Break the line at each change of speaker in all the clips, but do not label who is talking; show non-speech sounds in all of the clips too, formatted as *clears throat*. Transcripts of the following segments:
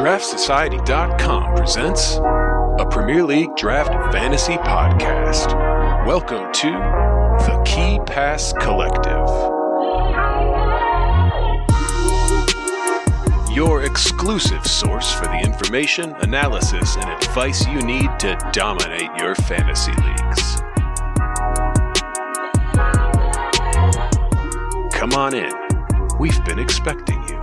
DraftSociety.com presents a Premier League Draft Fantasy Podcast. Welcome to the Key Pass Collective. Your exclusive source for the information, analysis, and advice you need to dominate your fantasy leagues. Come on in. We've been expecting you.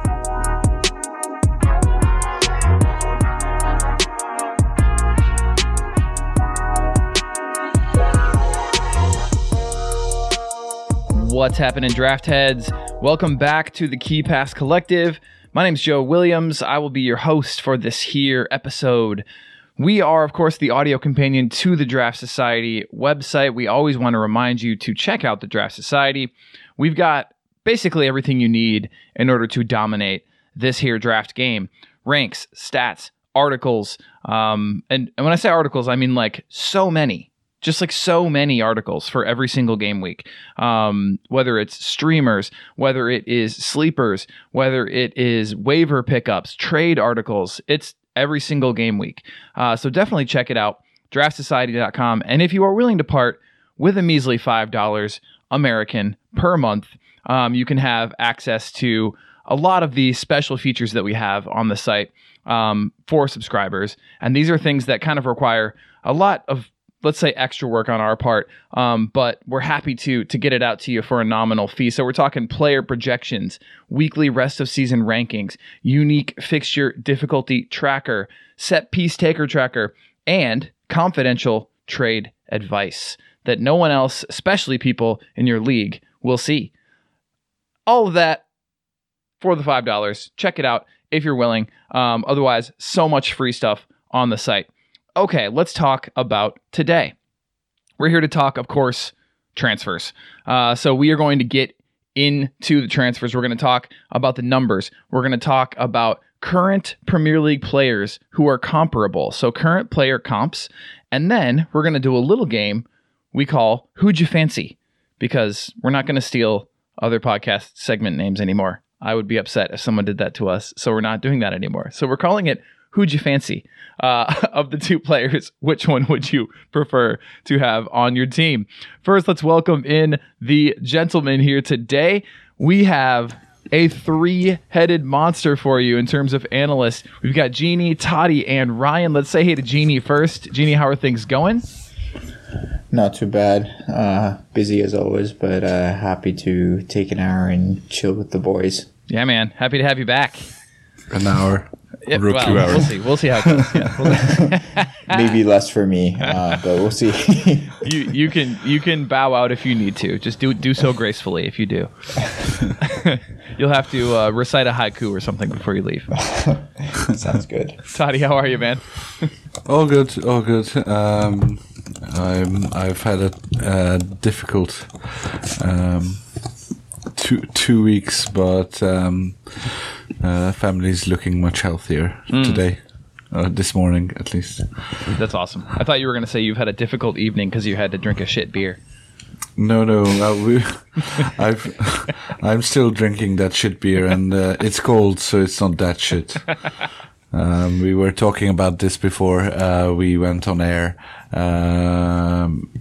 What's happening, draft heads? Welcome back to the Key Pass Collective. My name's Joe Williams. I will be your host for this here episode. We are, of course, the audio companion to the Draft Society website. We always want to remind you to check out the Draft Society. We've got basically everything you need in order to dominate this here draft game ranks, stats, articles. Um, and, and when I say articles, I mean like so many just like so many articles for every single game week. Um, whether it's streamers, whether it is sleepers, whether it is waiver pickups, trade articles, it's every single game week. Uh, so definitely check it out, draftsociety.com. And if you are willing to part with a measly $5 American per month, um, you can have access to a lot of the special features that we have on the site um, for subscribers. And these are things that kind of require a lot of let's say extra work on our part um, but we're happy to to get it out to you for a nominal fee. So we're talking player projections weekly rest of season rankings unique fixture difficulty tracker set piece taker tracker and confidential trade advice that no one else especially people in your league will see. All of that for the five dollars. Check it out if you're willing. Um, otherwise so much free stuff on the site okay, let's talk about today. We're here to talk, of course, transfers. Uh, so we are going to get into the transfers. We're going to talk about the numbers. We're going to talk about current Premier League players who are comparable. So current player comps. And then we're going to do a little game we call Who'd You Fancy? Because we're not going to steal other podcast segment names anymore. I would be upset if someone did that to us. So we're not doing that anymore. So we're calling it who'd you fancy uh, *laughs* of the two players? Which one would you prefer to have on your team? First, let's welcome in the gentleman here today. We have a three headed monster for you in terms of analysts. We've got Genie, Toddy, and Ryan. Let's say hey to Genie first. Genie, how are things going?
Not too bad. Uh, busy as always, but uh, happy to take an hour and chill with the boys.
Yeah, man. Happy to have you back.
An hour.
Yeah, well, two hours. We'll see. We'll see how it goes.
Yeah, *laughs* Maybe less for me, uh, but we'll see. *laughs*
you you can you can bow out if you need to. Just do do so gracefully if you do. *laughs* You'll have to uh, recite a haiku or something before you leave.
Sounds good.
Toddy, how are you, man?
all good, all good. Um, I'm I've had a uh, difficult um, two two weeks, but. Um, uh, family's looking much healthier mm. today. Uh, this morning, at least.
That's awesome. I thought you were going to say you've had a difficult evening because you had to drink a shit beer.
No, no, uh, we, *laughs* I've, *laughs* I'm still drinking that shit beer, and uh, it's cold, so it's not that shit. *laughs* Um, we were talking about this before uh, we went on air um,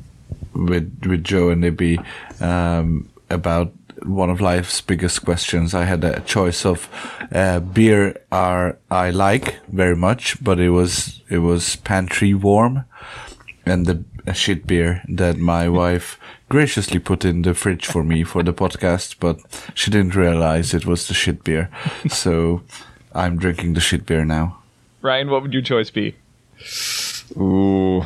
with with Joe and Ibby um, about one of life's biggest questions. I had a choice of uh, beer are I like very much, but it was it was pantry warm, and the shit beer that my wife graciously put in the fridge for me for the podcast, but she didn't realize it was the shit beer. So I'm drinking the shit beer now.
Ryan, what would your choice be?
Ooh,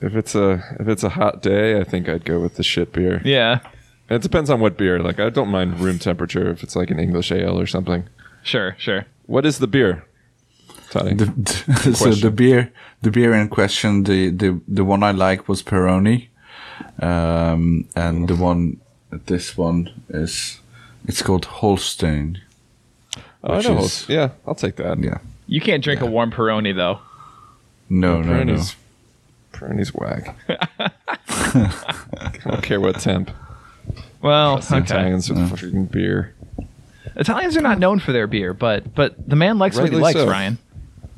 if it's a if it's a hot day, I think I'd go with the shit beer.
Yeah.
It depends on what beer. Like I don't mind room temperature if it's like an English ale or something.
Sure, sure.
What is the beer?
The, *laughs* so the beer, the beer in question, the the the one I like was Peroni, um, and the one, this one is, it's called Holsten.
Oh, I know. Is, yeah, I'll take that.
Yeah.
You can't drink yeah. a warm Peroni though.
No, no, no.
Peroni's whack. *laughs* I don't care what temp.
Well, okay.
Italians with freaking beer.
Italians are not known for their beer, but but the man likes Rightly what he likes, so. Ryan.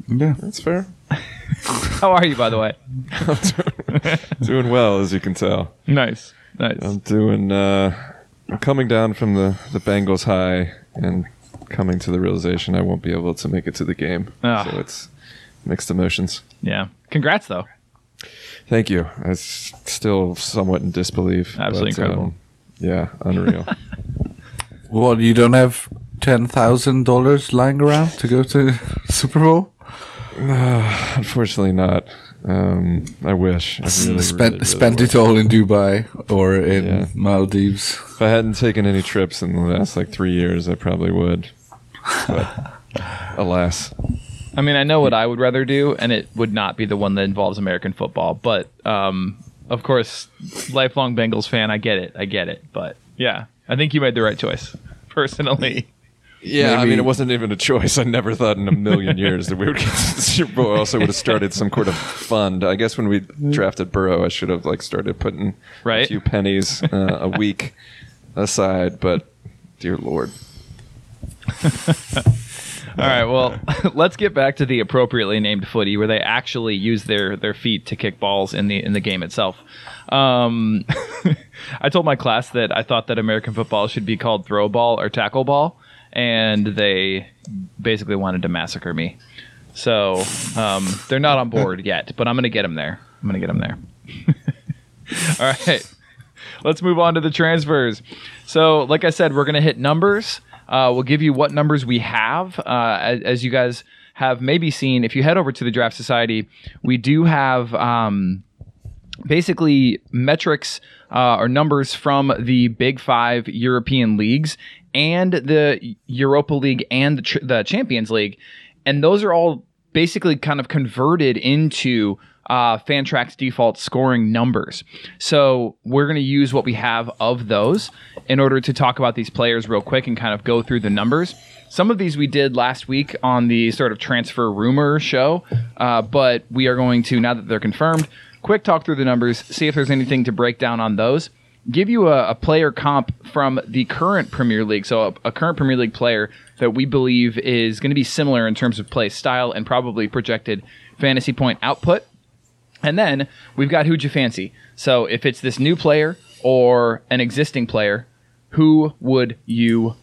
Yeah.
That's fair. *laughs*
How are you, by the way? *laughs*
Doing well, as you can tell.
Nice, nice.
I'm doing. Uh, I'm coming down from the the Bengals high and coming to the realization I won't be able to make it to the game.
Ah.
So it's mixed emotions.
yeah. Congrats, though.
Thank you. I am still somewhat in disbelief.
Absolutely incredible.
um, yeah, unreal. *laughs*
What? You don't have ten thousand dollars lying around to go to *laughs* Super Bowl?
Unfortunately, not. Um, I wish. I really,
spent
really, really
spent
wish.
it all in Dubai or in
Yeah.
Maldives.
If I hadn't taken any trips in the last like three years, I probably would. But *laughs* alas,
I mean, I know what I would rather do, and it would not be the one that involves American football. But um, of course, lifelong Bengals fan, I get it, I get it. But yeah, I think you made the right choice, *laughs* personally.
yeah. I mean, it wasn't even a choice. I never thought in a million *laughs* years that we would get to the Super Bowl. I also would have started some sort of fund. I guess when we drafted Burrow, I should have like started putting
Right.
a few pennies uh, a *laughs* week aside. But dear lord,
All right, well, *laughs* let's get back to the appropriately named footy, where they actually use their their feet to kick balls in the in the game itself. Um, *laughs* I told my class that I thought that American football should be called throw ball or tackle ball, and they basically wanted to massacre me. So um, they're not on board yet, but I'm going to get them there. I'm going to get them there. *laughs* All right. Let's move on to the transfers. So, like I said, we're going to hit numbers. Uh, we'll give you what numbers we have. Uh, as, as you guys have maybe seen, if you head over to the Draft Society, we do have um, basically metrics uh, or numbers from the Big Five European leagues and the Europa League and the, the Champions League, and those are all basically kind of converted into uh, Fantrax default scoring numbers. So we're going to use what we have of those in order to talk about these players real quick and kind of go through the numbers. Some of these we did last week on the sort of transfer rumor show, uh, but we are going to, now that they're confirmed, quick talk through the numbers, see if there's anything to break down on those. Give you a, a player comp from the current Premier League, so a, a current Premier League player that we believe is going to be similar in terms of play style and probably projected fantasy point output. And then we've got who'd you fancy. So if it's this new player or an existing player, who would you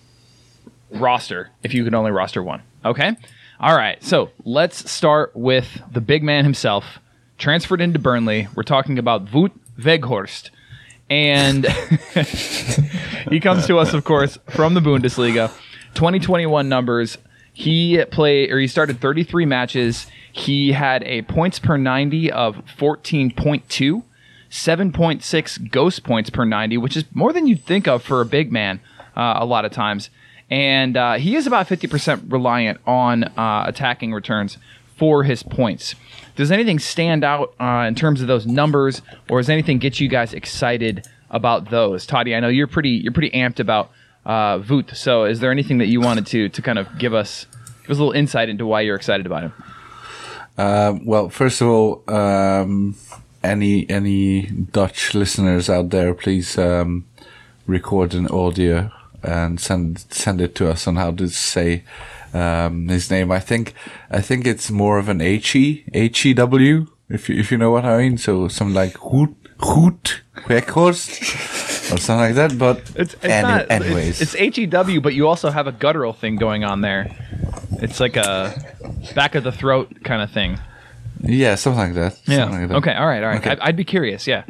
roster if you could only roster one? Okay. All right. So let's start with the big man himself, transferred into Burnley. We're talking about Wout Weghorst. And *laughs* he comes to us, of course, from the Bundesliga. 2021 numbers. He played, or he started 33 matches. He had a points per 90 of 14.2, 7.6 ghost points per 90, which is more than you'd think of for a big man uh, a lot of times. And uh, he is about 50% reliant on uh, attacking returns for his points. Does anything stand out uh, in terms of those numbers, or does anything get you guys excited about those? Toddy, I know you're pretty you're pretty amped about uh, Voot. So, is there anything that you wanted to to kind of give us give us a little insight into why you're excited about him?
Uh, well, first of all, um, any any Dutch listeners out there, please um, record an audio and send send it to us on how to say um, his name. I think I think it's more of an H E H E W if you if you know what I mean. So something like Hoot Hoot Weghorst *laughs* or something like that. But
It's, it's
any-
not.
anyways,
It's, it's H E W, but you also have a guttural thing going on there. It's like a back of the throat kind of thing.
yeah, something like that.
Yeah.
something like that.
Okay. All right. All right.
Okay.
I'd, I'd be curious. Yeah.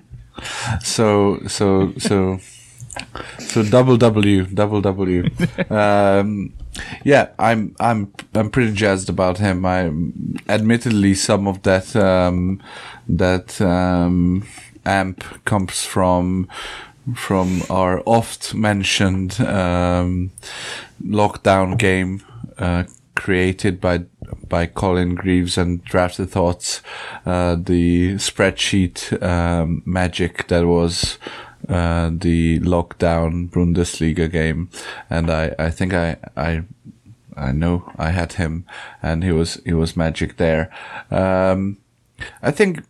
So so so so double W double W. *laughs* Um, yeah, I'm I'm I'm pretty jazzed about him. I admittedly some of that um, that um, amp comes from from our oft mentioned um, lockdown game uh, created by by Colin Greaves and Drafted Thoughts, uh, the spreadsheet um, magic that was uh, the lockdown Bundesliga game, and I, I think I I I know I had him, and he was he was magic there. Um, I think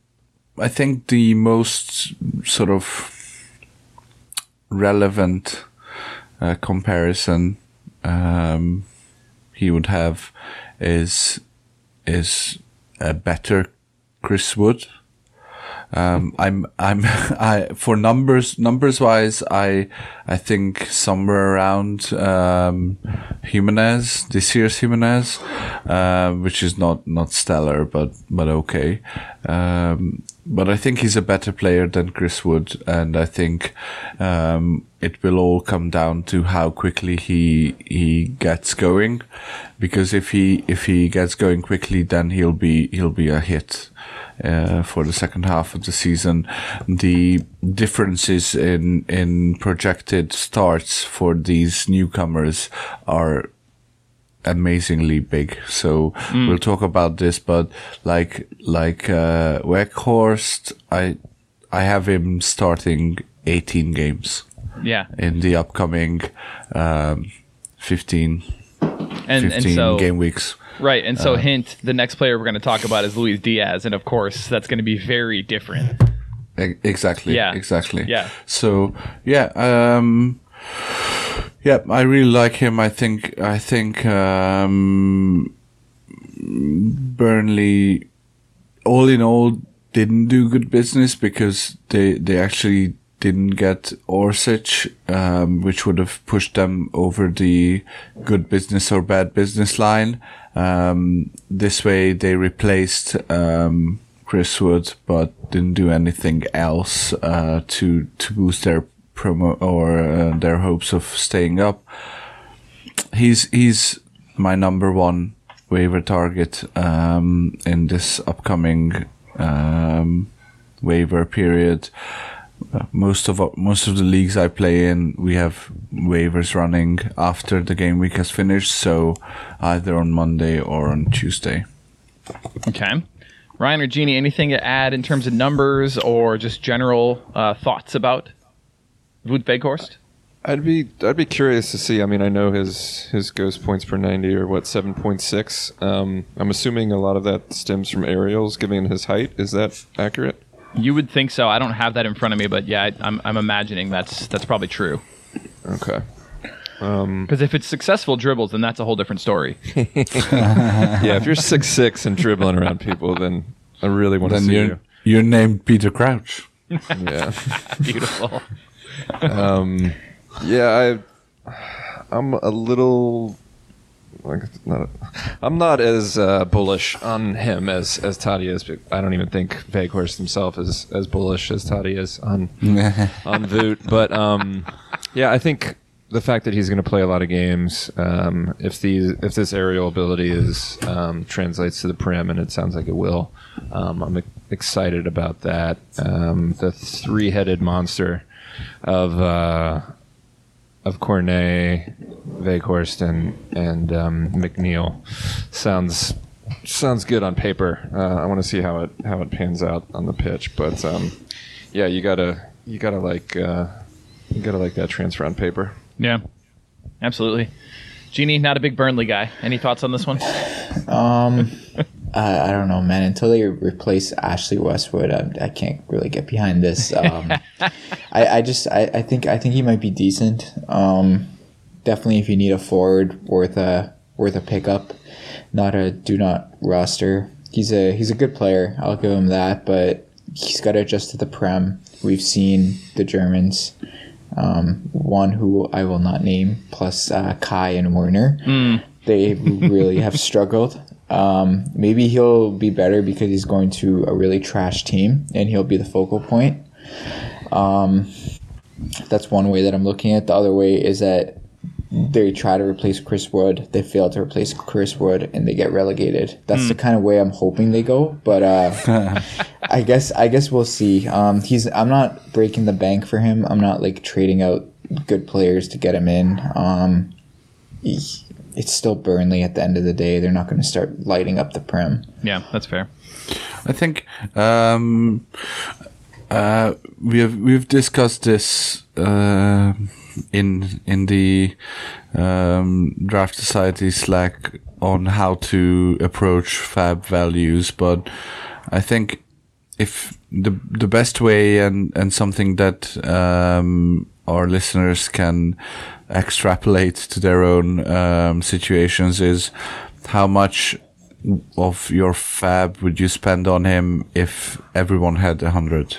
I think the most sort of relevant uh, comparison um, he would have is is a better Chris Wood. Um, I'm I'm *laughs* I for numbers numbers wise I I think somewhere around um, Jimenez this year's Jimenez, uh, which is not not stellar but but okay. Um, but I think he's a better player than Chris Wood, and I think um, it will all come down to how quickly he he gets going, because if he if he gets going quickly, then he'll be he'll be a hit uh, for the second half of the season. The differences in in projected starts for these newcomers are amazingly big. So we'll talk about this, but like like uh, Weghorst, I I have him starting 18 games
Yeah,
in the upcoming um, 15,
and
15
and so
game weeks.
right, and
Uh.
so hint: the next player we're going to talk about is Luis Diaz, and of course that's going to be very different.
Exactly.
Yeah.
Exactly.
Yeah.
So yeah, um, yeah, I really like him. I think I think um, Burnley, all in all, didn't do good business because they they actually didn't get Orsic, um, which would have pushed them over the good business or bad business line. Um, this way, they replaced um, Chris Wood, but didn't do anything else uh, to to boost their promo or uh, their hopes of staying up. He's he's my number one waiver target um, in this upcoming um, waiver period. Most of most of the leagues I play in, we have waivers running after the game week has finished, so either on Monday or on Tuesday.
Okay. Ryan or Genie, anything to add in terms of numbers or just general uh, thoughts about Wout Weghorst?
I'd be I'd be curious to see. I mean, I know his his ghost points per ninety are what seven point six. Um, I'm assuming a lot of that stems from aerials, given his height. Is that accurate?
You would think so. I don't have that in front of me, but yeah, I, I'm, I'm imagining that's that's probably true.
Okay.
Because if it's successful dribbles, then that's a whole different story. *laughs*
Yeah, if you're six six and dribbling around people, then I really want to see
you're
you.
you're named Peter Crouch. *laughs*
Yeah.
Beautiful.
Yeah, I, I'm a little. Like, not, I'm not as uh, bullish on him as as Toddy is. But I don't even think Weghorst himself is as bullish as Toddy is on *laughs* on Voot. But um, yeah, I think the fact that he's going to play a lot of games, um, if these if this aerial ability is um, translates to the Prem, and it sounds like it will, um, I'm excited about that. Um, the three headed monster of. Uh, of Cornet, Weghorst, and and um, McNeil sounds sounds good on paper. Uh, I want to see how it how it pans out on the pitch, but um, yeah, you gotta you gotta like uh, you gotta like that transfer on paper.
Yeah, absolutely. Genie, not a big Burnley guy. Any thoughts on this one? *laughs*
Um, I, I don't know, man. Until they replace Ashley Westwood, I, I can't really get behind this. *laughs* Um, I, I just, I, I think, I think he might be decent. Um, definitely, if you need a forward worth a worth a pickup, not a do not roster. He's a he's a good player. I'll give him that, but he's got to adjust to the prem. We've seen the Germans. Um, one who I will not name, plus uh, Kai and Werner they really have struggled. Um, maybe he'll be better because he's going to a really trash team and he'll be the focal point. Um, that's one way that I'm looking at. The other way is that they try to replace Chris Wood, they fail to replace Chris Wood, and they get relegated. That's the kind of way I'm hoping they go. But uh, *laughs* I guess I guess we'll see. Um, he's I'm not breaking the bank for him. I'm not like trading out good players to get him in. Um, he- it's still Burnley at the end of the day. They're not going to start lighting up the Prem.
Yeah, that's fair.
I think um, uh, we have we've discussed this uh, in in the um, draft society Slack on how to approach FAAB values, but I think if the the best way and and something that um, our listeners can extrapolate to their own um, situations is how much of your FAAB would you spend on him if everyone had a hundred?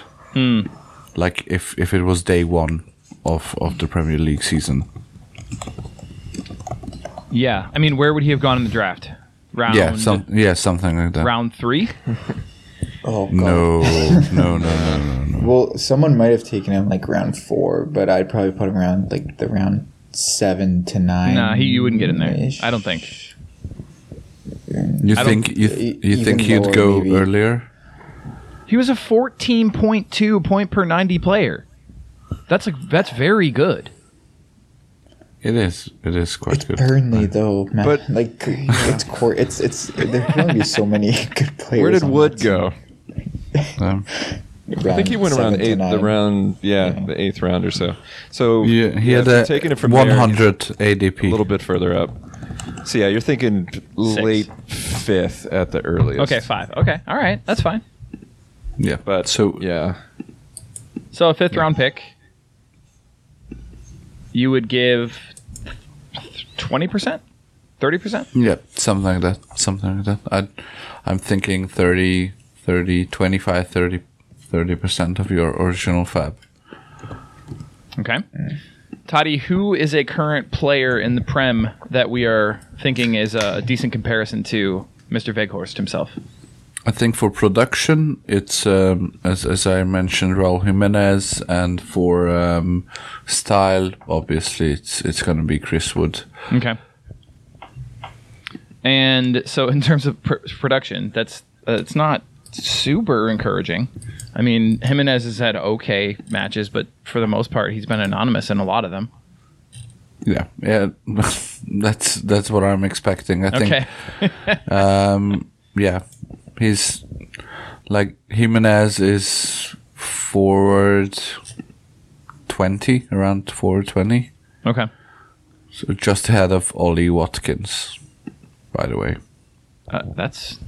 Like if if it was day one of of the Premier League season.
Yeah, I mean, where would he have gone in the draft? Round
Yeah, some yeah something like that.
round three. *laughs*
Oh god.
No, no, no, no, no, no.
Well, someone might have taken him like round four, but I'd probably put him around like the round seven to nine.
Nah, he you wouldn't get in there. I don't think.
You
I
think you
e-
you think he'd
lower,
go
maybe.
earlier?
He was a 14.2 point per 90 player. That's like that's very good.
It is. It is quite
It's
good.
Burnley though, man.
But-
like it's court. It's it's there can only be so many *laughs* good players.
Where did
on
Wood go?
Um, *laughs*
I think he went around eight, the round, yeah,
Yeah.
the eighth round or so. So
yeah, he
yeah,
had
if you're
a
it from there,
100 ADP.
a little bit further up. So yeah, you're thinking late fifth at the earliest.
Okay, five. Okay, all right, that's fine.
Yeah,
but
so
yeah,
So a fifth round pick, you would give 20%, 30%.
yeah, something like that. Something like that. I, I'm thinking 30, 30, 25, 30, 30 percent of your original FAAB.
Okay. Toddy, who is a current player in the Prem that we are thinking is a decent comparison to Mr. Weghorst himself?
I think for production, it's um, as as I mentioned, Raul Jimenez, and for um, style, obviously, it's it's going to be Chris Wood.
Okay. And so, in terms of pr- production, that's uh, it's not super encouraging. I mean, Jimenez has had okay matches, but for the most part, he's been anonymous in a lot of them.
Yeah, yeah, *laughs* that's that's what I'm expecting. I think.
Okay. *laughs*
Um, yeah, he's like Jimenez is forward twenty, around forward twenty,
okay.
so just ahead of Ollie Watkins. By the way,
Uh, that's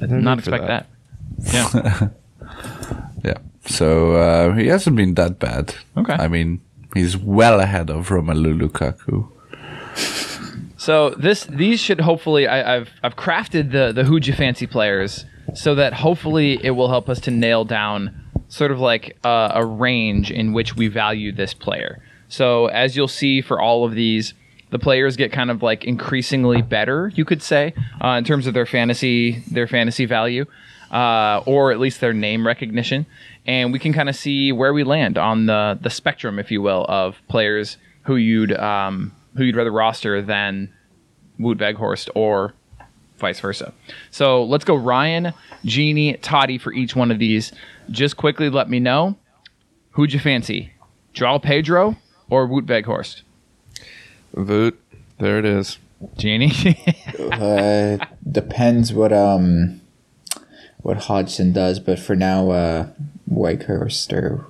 I did
No
not expect that.
that.
Yeah. *laughs*
yeah. So uh, he hasn't been that bad.
Okay.
I mean, he's well ahead of Romelu Lukaku.
So this these should hopefully I, I've I've crafted the the Who'd You Fancy players so that hopefully it will help us to nail down sort of like a, a range in which we value this player. So as you'll see for all of these, the players get kind of like increasingly better, you could say, uh, in terms of their fantasy their fantasy value, uh, or at least their name recognition, and we can kind of see where we land on the the spectrum, if you will, of players who you'd um, who you'd rather roster than Wout Weghorst or vice versa. So let's go Ryan, Genie, Toddy for each one of these. Just quickly let me know who'd you fancy, Joao Pedro or Woot Weghorst?
Voot. There it is.
Genie. *laughs*
Uh, depends what um what Hodgson does, but for now, uh, Whitehurst or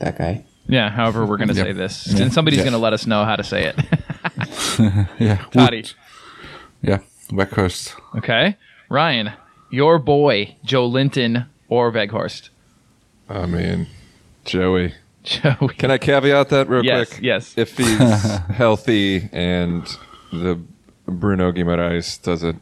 that guy.
yeah, however we're gonna say
Yep.
this, and somebody's
Yeah.
gonna let us know how to say it. *laughs*
Yeah, *laughs*
Toddy.
Yeah, Weghorst.
Okay, Ryan, your boy Joelinton or Weghorst?
I mean, Joey.
Joey.
Can I caveat that real
Yes,
quick?
yes.
If he's *laughs* healthy and the Bruno Guimaraes doesn't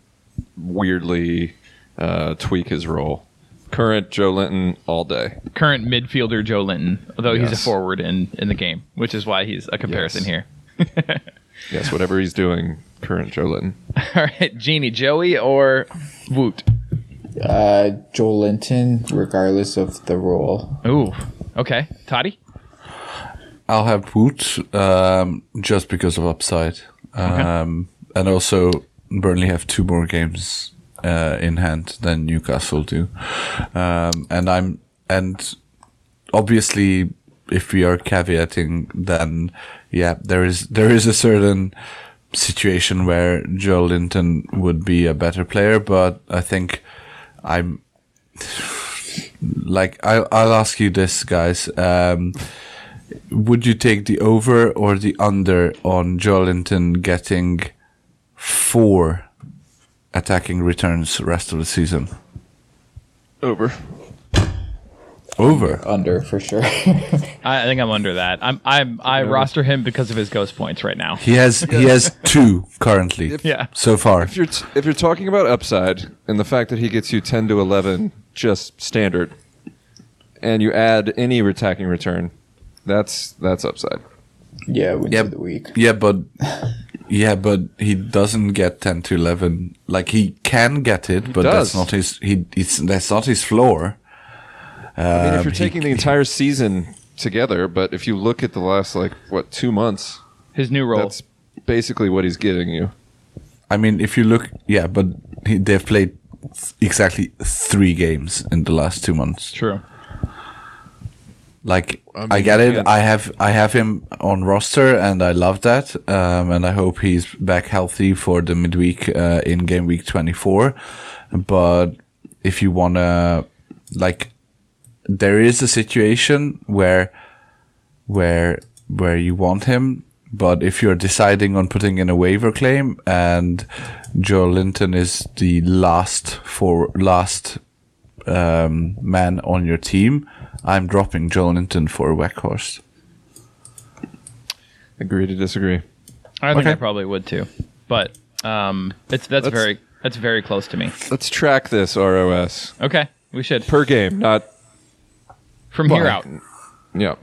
weirdly uh, tweak his role, current Joelinton all day.
current midfielder Joe Linton, although he's a
Yes.
forward in, in the game, which is why he's a comparison
Yes.
here. *laughs*
Yes, whatever he's doing, current Joelinton. *laughs*
All right, Genie, Joey or Woot?
Uh, Joelinton, regardless of the role.
Ooh, okay. Toddy?
I'll have Woot um, just because of upside, um, and also Burnley have two more games uh, in hand than Newcastle do, um, and I'm and obviously if we are caveating, then yeah, there is there is a certain situation where Joelinton would be a better player, but I think I'm *sighs* like I'll, I'll ask you this, guys. Um, would you take the over or the under on Joelinton getting four attacking returns rest of the season?
Over.
Over.
Under for sure. *laughs*
I, I think I'm under that. I'm I'm I roster him because of his ghost points right now.
He has he has two currently.
Yeah.
So far.
If you're t- if you're talking about upside and the fact that he gets you 10 to 11 just standard, and you add any attacking return, that's that's upside.
yeah, wins
Yep.
of the week.
Yeah, but *laughs* yeah, but he doesn't get ten to eleven. Like he can get it, but
does.
that's not his. He it's, that's not his floor.
I mean, if you're
Um, he-
taking the entire season together, but if you look at the last like what two months,
His new role.
that's basically what he's giving you.
I mean, if you look, yeah, but he, they've played th- exactly three games in the last two months.
True.
Like I,
mean,
get it. I have I have him on roster, and I love that. Um, and I hope he's back healthy for the midweek uh, in game week twenty four. But if you wanna, like, there is a situation where where where you want him. But if you're deciding on putting in a waiver claim and Joelinton is the last for last um, man on your team, I'm dropping Joelinton for Weghorst.
Agree to disagree.
I think
Okay.
I probably would too. But um it's that's
Let's-
very that's very close to me.
Let's track this ROS
Okay. We should
per game, not
from here out.
yeah.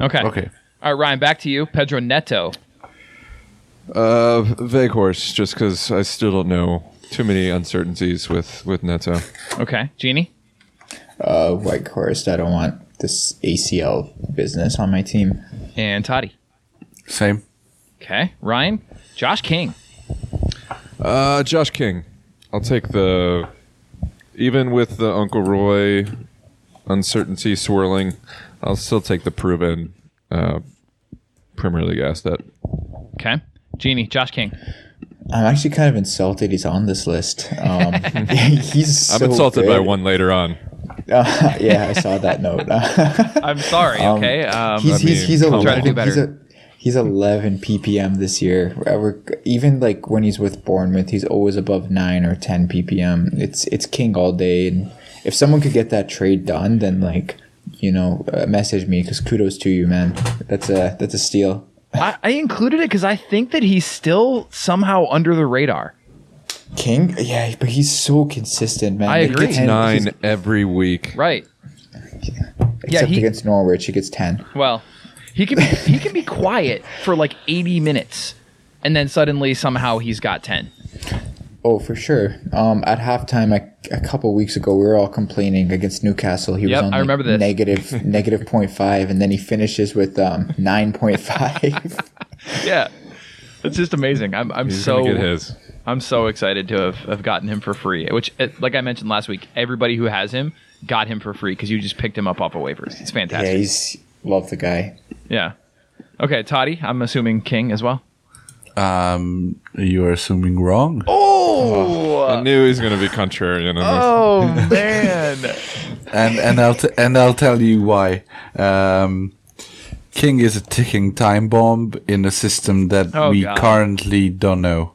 Okay.
Okay.
All right, Ryan, back to you. Pedro Neto.
Uh, vague horse, just because I still don't know too many uncertainties with with Neto.
Okay. Genie?
Uh, White Horse. I don't want this ACL business on my team.
And Toddy.
Same.
Okay. Ryan? Josh King.
Uh, Josh King. I'll take the even with the Uncle Roy uncertainty swirling. I'll still take the proven uh, Premier League asset.
Okay. Genie, Josh King.
I'm actually kind of insulted he's on this list. Um, *laughs* he's
I'm
so
insulted by one later on.
Uh, *laughs* yeah, I saw that note. *laughs*
I'm sorry, okay? Um,
he's he's he's
come
11,
Try to do better.
He's, a, he's 11 ppm this year. We're- even like when he's with Bournemouth, he's always above nine or 10 ppm. It's it's king all day. And if someone could get that trade done, then like you know, uh, message me because kudos to you, man. That's a that's a steal.
I, I included it because I think that he's still somehow under the radar.
King, yeah, but he's so consistent, man.
I
Like,
agree.
10
Nine
he's-
every week.
Right.
except
he-
against Norwich, he gets 10.
Well, he can be, he can be quiet for like 80 minutes, and then suddenly somehow he's got 10.
Oh, for sure. Um, at halftime, a, a couple weeks ago, we were all complaining against Newcastle. He
Yep,
was on
I
like,
remember this.
negative *laughs* negative point five, and then he finishes with um nine point five. *laughs*
Yeah. It's just amazing. I'm I'm
He's
so
gonna get his.
I'm so excited to have, have gotten him for free. Which, eh, like I mentioned last week, everybody who has him got him for free because you just picked him up off of waivers. It's fantastic.
yeah, he's love the guy.
Yeah. Okay, Toddy. I'm assuming King as well.
Um, you're assuming wrong.
Oh,
I knew he was going to be contrarian
oh man. *laughs*
and and I'll t- and I'll tell you why. Um, King is a ticking time bomb in a system that
Oh,
we
God.
currently don't know.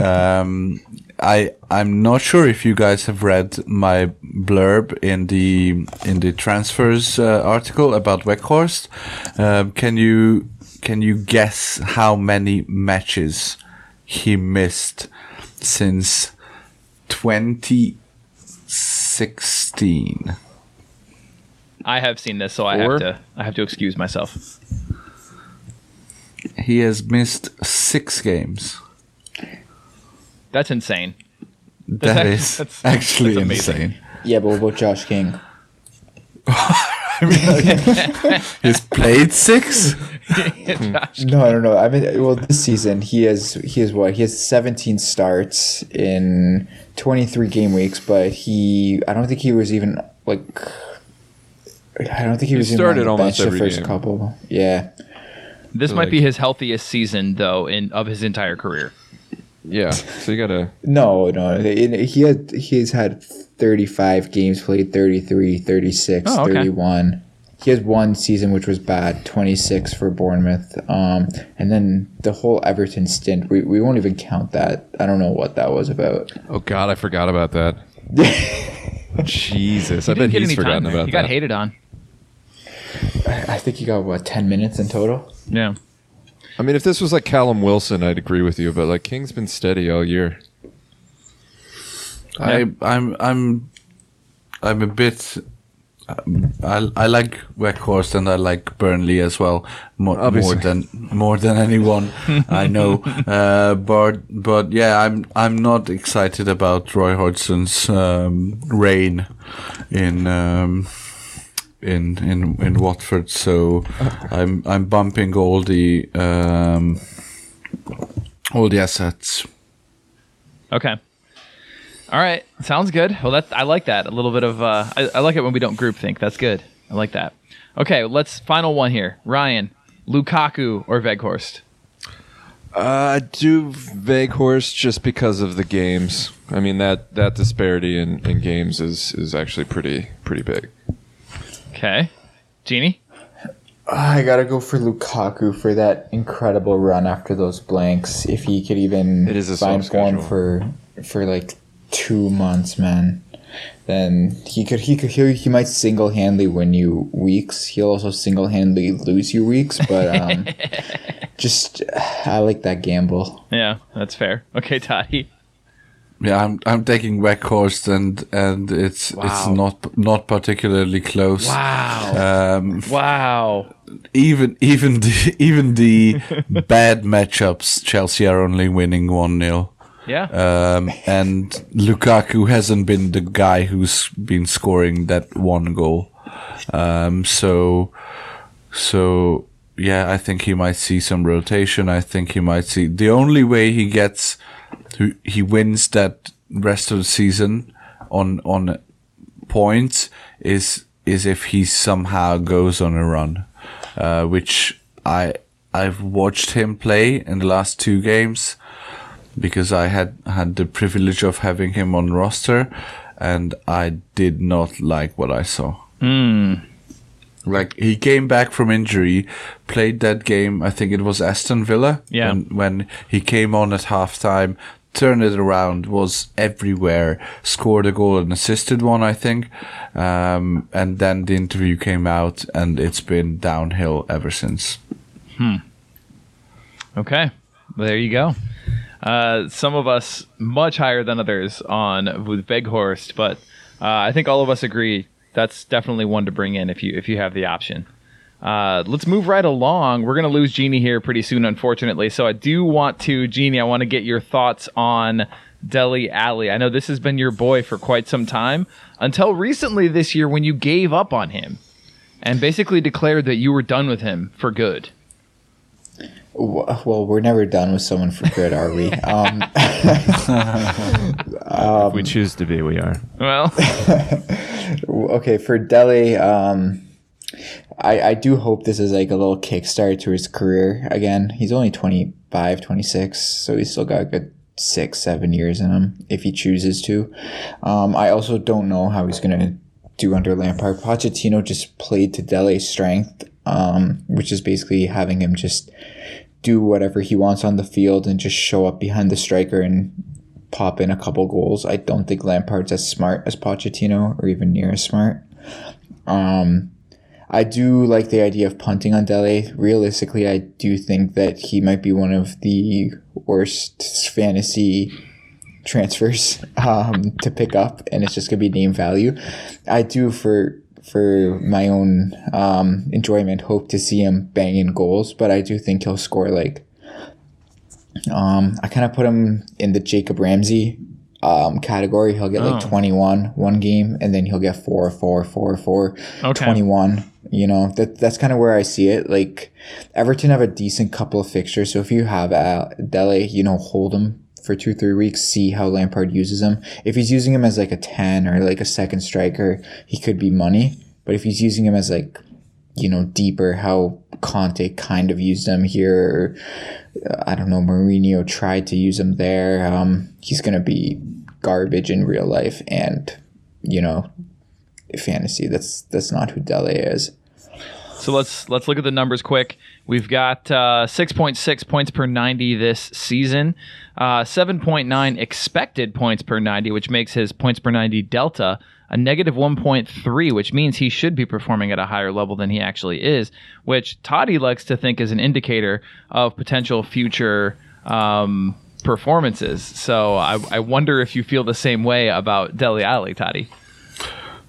Um, I I'm not sure if you guys have read my blurb in the in the transfers uh, article about Weghorst. Um, can you can you guess how many matches he missed since 2016?
I have seen this, so I
Four?
have to I have to excuse myself.
He has missed six games.
That's insane.
That
act-
is
that's-
actually
that's
insane.
Yeah, but what about Josh King? *laughs* *laughs*
He's played six. *laughs* Hmm.
No, I don't know. I mean, well, this season he has he has what he has 17 starts in 23 game weeks, but he I don't think he was even like I don't think he, was even
started
on the
almost
bench
every
the first
game.
couple. Yeah,
This
So,
might
like-
be his healthiest season though in of his entire career.
Yeah. So you got to. *laughs*
no, no, he had he's had 35 games played, 33, 36,
Oh, okay.
31. He has one season which was bad, 26 for Bournemouth. Um, and then the whole Everton stint, we, we won't even count that. I don't know what that was about.
Oh God, I forgot about that. *laughs* Jesus, I bet he's forgotten
there.
about
He got
that.
hated on.
I, I think he got what ten minutes in total.
Yeah.
I mean, if this was like Callum Wilson, I'd agree with you. But like King's been steady all year.
I, I'm I'm I'm a bit. um, I I like Weghorst and I like Burnley as well more, more than more than anyone *laughs* I know. Uh, but but yeah, I'm I'm not excited about Roy Hodgson's um, reign in um, in in in Watford. So I'm I'm bumping all the um, all the assets.
Okay. All right. Sounds good. Well, that I like that. A little bit of uh, I, I like it when we don't group think. That's good. I like that. Okay. Let's final one here. Ryan, Lukaku or Weghorst?
Uh, I do Weghorst just because of the games. I mean that that disparity in, in games is is actually pretty pretty big.
Okay. Genie.
I gotta go for Lukaku for that incredible run after those blanks. If he could even
It is a
find
soft
form for for like two months, man, then he could he could he, he might single handedly win you weeks. He'll also single handedly lose you weeks. But *laughs* um, just I like that gamble.
Yeah, that's fair. Okay, Toddy.
Yeah, I'm I'm taking Weghorst and and it's it's not not particularly close.
Wow.
Um,
wow.
even even the *laughs* even the bad matchups, Chelsea are only winning one 0
Yeah.
um, and Lukaku hasn't been the guy who's been scoring that one goal. Um, so, so yeah, I think he might see some rotation. I think he might see the only way he gets, he- he wins that rest of the season on on points is is if he somehow goes on a run, uh, which I I've watched him play in the last two games because I had had the privilege of having him on roster, and I did not like what I saw. Like he came back from injury, played that game. I think it was Aston Villa.
Yeah.
When, when he came on at halftime, turned it around, was everywhere, scored a goal and assisted one, I think. Um, and then the interview came out, and it's been downhill ever since.
Hmm. Okay. There you go. Uh, some of us much higher than others on with Weghorst, but uh, I think all of us agree that's definitely one to bring in if you if you have the option. Uh, let's move right along. We're gonna lose Genie here pretty soon, unfortunately. So I do want to, Genie, I want to get your thoughts on Dele Alli. I know this has been your boy for quite some time until recently this year when you gave up on him and basically declared that you were done with him for good.
Well, we're never done with someone for good, are we? *laughs* Um, *laughs*
if we choose to be, we are.
Well, *laughs*
okay, for Dele, um, I, I do hope this is like a little kickstart to his career again. He's only 25, 26, so he's still got a good six, seven years in him if he chooses to. Um, I also don't know how he's going to do under Lampard. Pochettino just played to Dele's strength, um, which is basically having him just do whatever he wants on the field and just show up behind the striker and pop in a couple goals. I don't think Lampard's as smart as Pochettino or even near as smart. Um, I do like the idea of punting on Dele. Realistically, I do think that he might be one of the worst fantasy transfers *laughs* um, to pick up, and it's just gonna be name value. I do for for my own um, enjoyment hope to see him banging goals, but I do think he'll score like um, I kind of put him in the Jacob Ramsey um, category. He'll get like
Oh.
21 one game, and then he'll get 4 4 4 4
Okay.
21. You know, that that's kind of where I see it. Like, Everton have a decent couple of fixtures. So if you have uh, Dele, you know, hold him for two, three weeks, see how Lampard uses him. If he's using him as like a 10 or like a second striker, he could be money. But if he's using him as like, you know, deeper, how Conte kind of used him here, or, I don't know, Mourinho tried to use him there. Um, he's gonna be garbage in real life, and you know, fantasy. That's that's not who Dele is.
So let's let's look at the numbers quick. We've got uh, 6.6 points per 90 this season, uh, 7.9 expected points per 90, which makes his points per 90 delta a negative 1.3, which means he should be performing at a higher level than he actually is, which Toddy likes to think is an indicator of potential future um, performances. So I, I wonder if you feel the same way about Dele Alli, Toddy.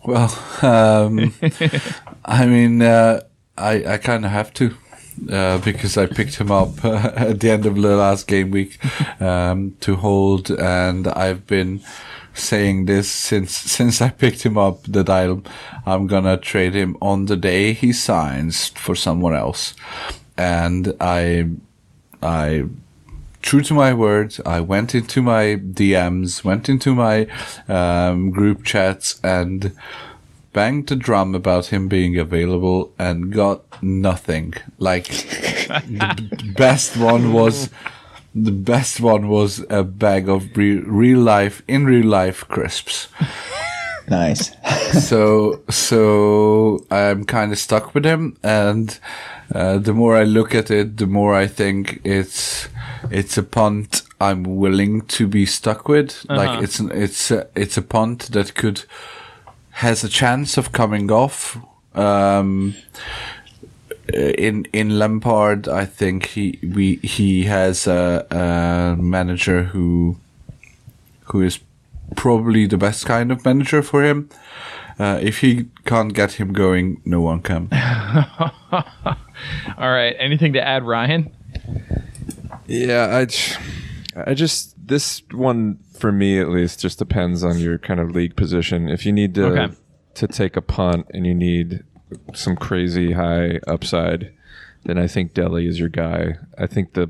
Well, um, *laughs* I mean, uh, I I kind of have to. Uh, because I picked him up uh, *laughs* at the end of the last game week um, to hold, and I've been saying this since *laughs* since I picked him up that I'll I'm gonna trade him on the day he signs for someone else, and I I true to my word, I went into my DMs, went into my um, group chats, and banged the drum about him being available and got nothing. Like the b- best one was the best one was a bag of re- real life in real life crisps.
Nice.
so so I'm kind of stuck with him, and uh, the more I look at it, the more I think it's it's a punt I'm willing to be stuck with. Like it's an, it's a, it's a punt that could has a chance of coming off. Um, in in Lampard, I think he we he has a, a manager who who is probably the best kind of manager for him. Uh, if he can't get him going, no one can. *laughs*
All right. Anything to add, Ryan?
Yeah, I, I just this one for me at least just depends on your kind of league position. If you need to
Okay.
to take a punt and you need some crazy high upside, then I think Dele is your guy. I think the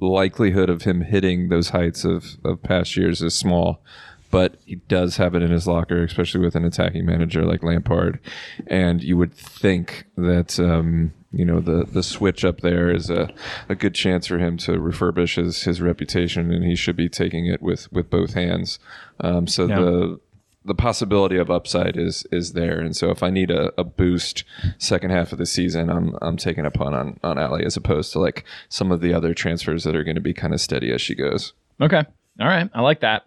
likelihood of him hitting those heights of, of past years is small, but he does have it in his locker, especially with an attacking manager like Lampard. And you would think that um, you know the the switch up there is a, a good chance for him to refurbish his his reputation, and he should be taking it with with both hands. Um, so
Yeah.
the the possibility of upside is is there, and so if I need a, a boost second half of the season, I'm I'm taking a punt on on Alli as opposed to like some of the other transfers that are going to be kind of steady as she goes.
Okay. All right. I like that.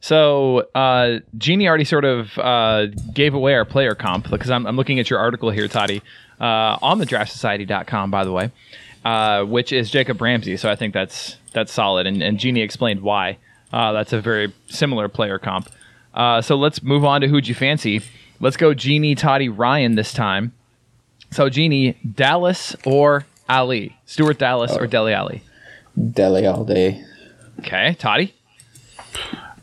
So, uh, Genie already sort of uh, gave away our player comp because I'm, I'm looking at your article here, Toddy, uh, on the draftsociety.com, by the way, uh, which is Jacob Ramsey. So I think that's that's solid. And, and Genie explained why. Uh, that's a very similar player comp. Uh, so let's move on to who'd you fancy. Let's go Genie, Toddy, Ryan this time. So, Genie, Dallas or Alli? Stuart Dallas or Dele Alli?
Dele all day.
Okay. Toddy?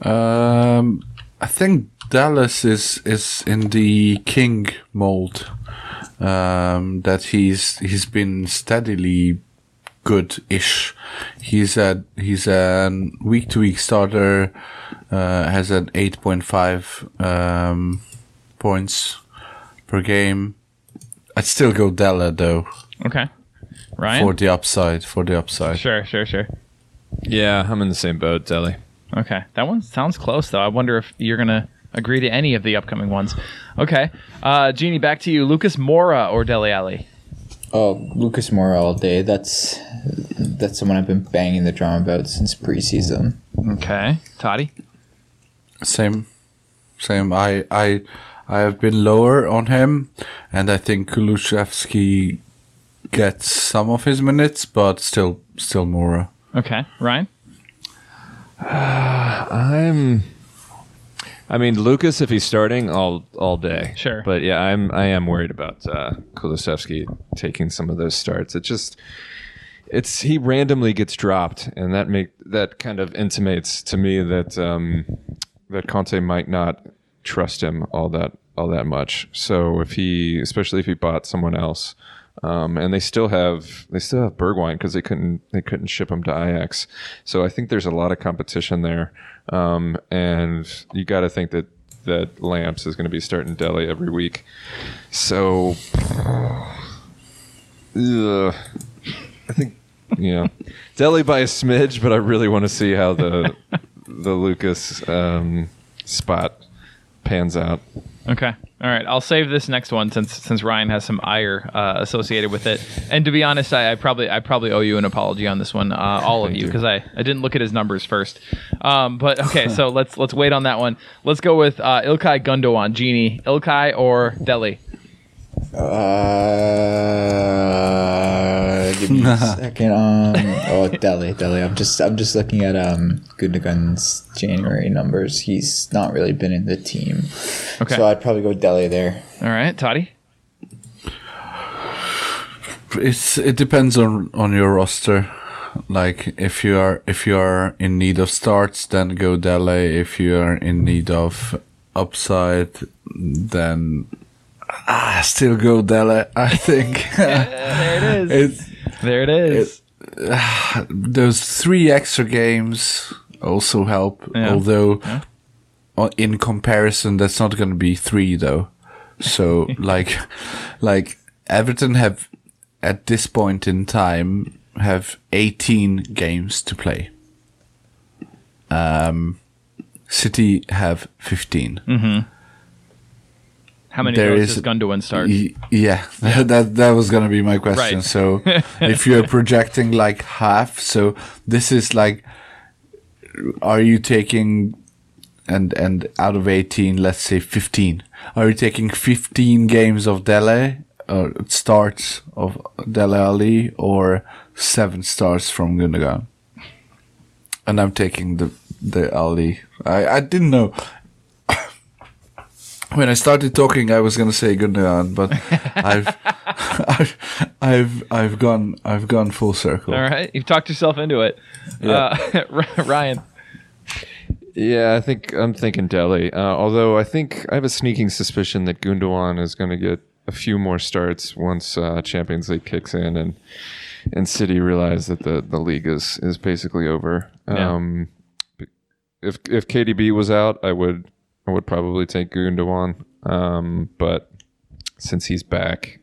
Um, I think Dallas is is in the king mold. Um, that he's he's been steadily good-ish. He's a he's a week to week starter. Uh, has an eight point five um, points per game. I'd still go Dele though
Okay. Ryan?
for the upside. For the upside.
Sure, sure, sure.
Yeah, I'm in the same boat, Dele.
Okay. That one sounds close, though. I wonder if you're going to agree to any of the upcoming ones. Okay. Uh, Genie, back to you. Lucas Moura or Dele Alli?
Oh, Lucas Moura all day. That's that's someone I've been banging the drum about since preseason.
Okay. Toddy?
Same, same. I I I have been lower on him, and I think Kulusevski gets some of his minutes, but still still Moura.
Okay. Ryan?
I'm. I mean, Lucas, if he's starting all all day,
Sure.
But yeah, I'm I am worried about uh, Kulusevski taking some of those starts. It just it's he randomly gets dropped, and that make that kind of intimates to me that um, that Conte might not trust him all that all that much. So if he, especially if he bought someone else. Um, and they still have they still have Bergwijn because they couldn't they couldn't ship him to Ajax. So I think there's a lot of competition there, um, and you got to think that that Lamps is going to be starting Dele every week. So, ugh, I think know *laughs* Dele by a smidge, but I really want to see how the *laughs* the Lucas um, spot pans out.
Okay. All right, I'll save this next one since since Ryan has some ire uh, associated with it. And to be honest, I, I probably I probably owe you an apology on this one, uh, all of you, because I, I didn't look at his numbers first. Um, but okay, so *laughs* let's let's wait on that one. Let's go with uh, Ilkay Gundogan, Genie, Ilkay or Dele.
Uh, give me a *laughs* second. Um, oh, Dele, Dele. I'm just, I'm just looking at um Gundogan's January numbers. He's not really been in the team,
Okay.
so I'd probably go Dele there.
All right, Toddy.
It's it depends on on your roster. Like if you are if you are in need of starts, then go Dele. If you are in need of upside, then ah, still go Dele. I think *laughs*
There it is.
it's
there it is. *sighs*
those three extra games also help.
Yeah.
Although, o- in comparison, that's not going to be three though. So *laughs* like, like Everton have at this point in time have 18 games to play. Um, City have 15.
How many
there is-
does Gundogan start?
Y- *laughs* Yeah, that that was gonna be my question.
Right.
So, *laughs* if you're projecting like half, so this is like, are you taking, and and out of eighteen, let's say fifteen, are you taking fifteen games of Dele or starts of Dele Alli or seven starts from Gundogan? And I'm taking the the Alli. I I didn't know when I started talking, I was gonna say Gundogan, but *laughs* I've, I've, I've, I've gone, I've gone full circle.
All right, you've talked yourself into it. Uh, *laughs* Ryan.
Yeah, I think I'm thinking Dele. Uh, although I think I have a sneaking suspicion that Gundogan is going to get a few more starts once uh, Champions League kicks in and and City realize that the, the league is is basically over.
Yeah.
Um, if if KDB was out, I would I would probably take Gundogan. Um, but since he's back,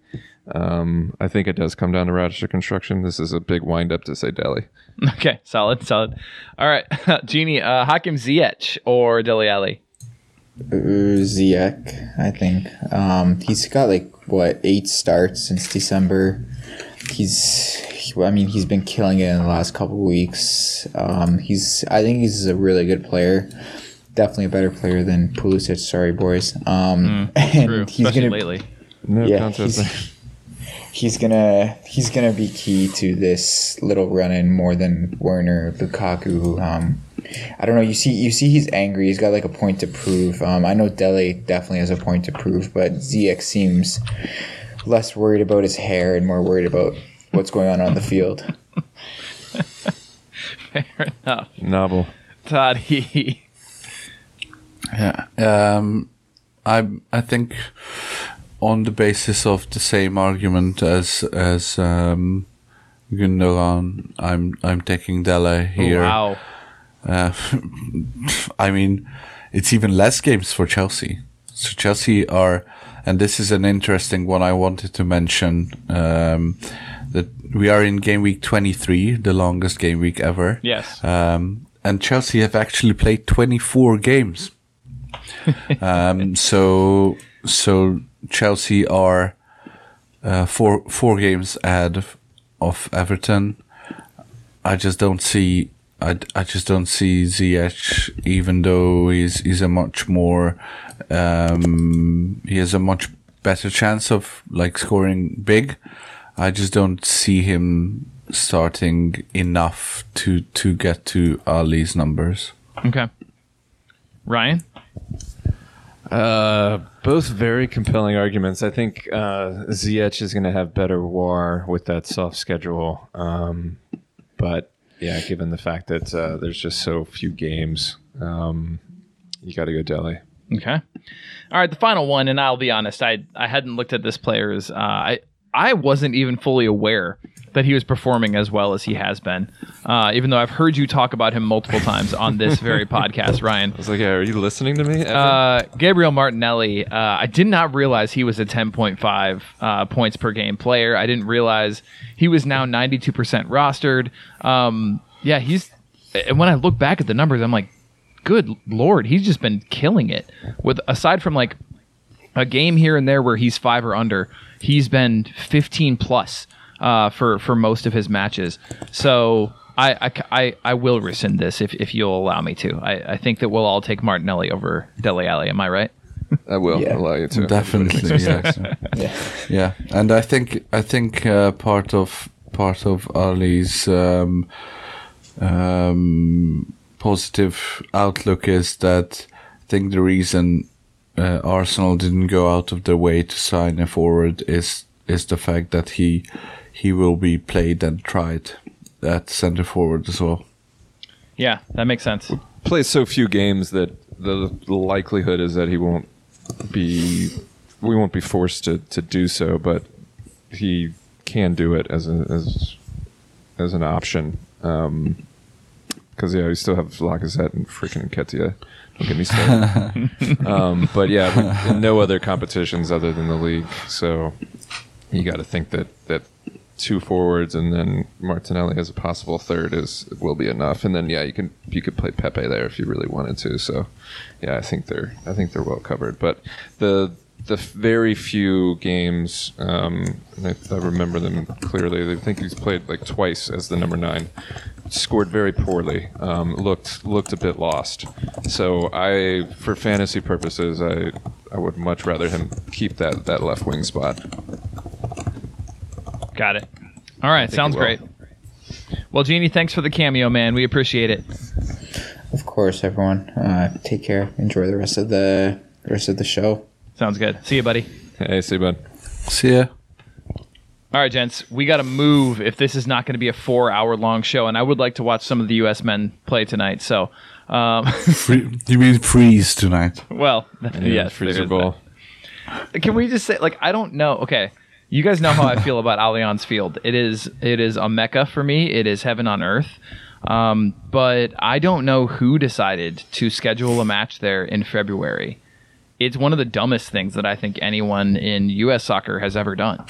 um, I think it does come down to Radisher construction. This is a big wind up to say Dele. *laughs*
Okay, solid, solid. All right, *laughs* Genie, uh, Hakim Ziyech or Dele Alli?
Ziyech, I think. Um, he's got like what eight starts since December. He's, I mean, he's been killing it in the last couple of weeks. Um, he's, I think he's a really good player. Definitely a better player than Pulisic. Sorry, boys. Um, *laughs* and
True,
he's
especially
gonna
lately.
No
Yeah, he's, *laughs* he's gonna he's gonna be key to this little run in more than Werner, Lukaku. Um, I don't know. You see, you see, he's angry. He's got like a point to prove. Um, I know Dele definitely has a point to prove, but Ziyech seems less worried about his hair and more worried about what's going on on the field. *laughs*
Fair enough.
Novel.
Toddy.
Yeah. Um, I, I think on the basis of the same argument as as um, Gundogan, I'm I'm taking Dele here.
Wow.
Uh, *laughs* I mean, it's even less games for Chelsea. So Chelsea are, and this is an interesting one I wanted to mention. Um, that we are in game week 23, the longest game week ever.
Yes.
Um, and Chelsea have actually played 24 games. Um, so so Chelsea are uh, four four games ahead of, Everton. I just don't see. I, I just don't see Ziyech, even though he's he's a much more um, he has a much better chance of like scoring big. I just don't see him starting enough to to get to Alli's numbers.
Okay. Ryan.
Uh, both very compelling arguments. I think uh, Ziyech is going to have better war with that soft schedule. Um, but yeah, given the fact that uh, there's just so few games, um, you got to go Dele.
Okay. All right, the final one, and I'll be honest, I I hadn't looked at this player's. Uh, I I wasn't even fully aware that he was performing as well as he has been, uh, even though I've heard you talk about him multiple times on this very podcast, Ryan.
I was like, yeah, are you listening to me?
Uh, Gabriel Martinelli. Uh, I did not realize he was a 10.5 uh, points per game player. I didn't realize he was now 92% rostered. Um, yeah, he's. And when I look back at the numbers, I'm like, good lord, he's just been killing it. With aside from like a game here and there where he's five or under, he's been 15 plus uh, for for most of his matches. So I, I, I, I will rescind this if, if you'll allow me to. I, I think that we'll all take Martinelli over Dele Alli. Am I right? *laughs*
I will
Yeah.
allow you to.
Definitely, *laughs* yes.
Yeah.
yeah, and I think I think uh, part of part of Alli's um, um, positive outlook is that I think the reason uh, Arsenal didn't go out of their way to sign a forward is is the fact that he he will be played and tried at centre forward as well.
Yeah, that makes sense.
plays so few games that the likelihood is that he won't be we won't be forced to, to do so, but he can do it as a, as as an option. Because yeah, we still have Lacazette and freaking Nketiah. Don't get me started. *laughs* um, but yeah, no other competitions other than the league. So you got to think that that two forwards and then Martinelli as a possible third is will be enough. And then yeah, you can you could play Pepe there if you really wanted to. So yeah, I think they're I think they're well covered. But the the very few games, um, I, I remember them clearly. I think he's played like twice as the number nine. Scored very poorly. Um, looked looked a bit lost. So I, for fantasy purposes, I I would much rather him keep that that left wing spot.
Got it. All right, sounds great. Well, Genie, thanks for the cameo, man. We appreciate it.
Of course, everyone. Uh, take care. Enjoy the rest of the rest of the show.
Sounds good. See you, buddy.
Hey, see, you, bud.
See ya.
All right, gents, we got to move if this is not going to be a four hour long show. And I would like to watch some of the U.S. men play tonight. So, um, *laughs*
Free, you mean freeze tonight?
well, *laughs* yes,
freezer
there is
bowl.
that. Can we just say, like, I don't know. Okay. You guys know how I feel about Allianz Field. It is it is a mecca for me. It is heaven on earth. Um, but I don't know who decided to schedule a match there in February. It's one of the dumbest things that I think anyone in U.S. soccer has ever done.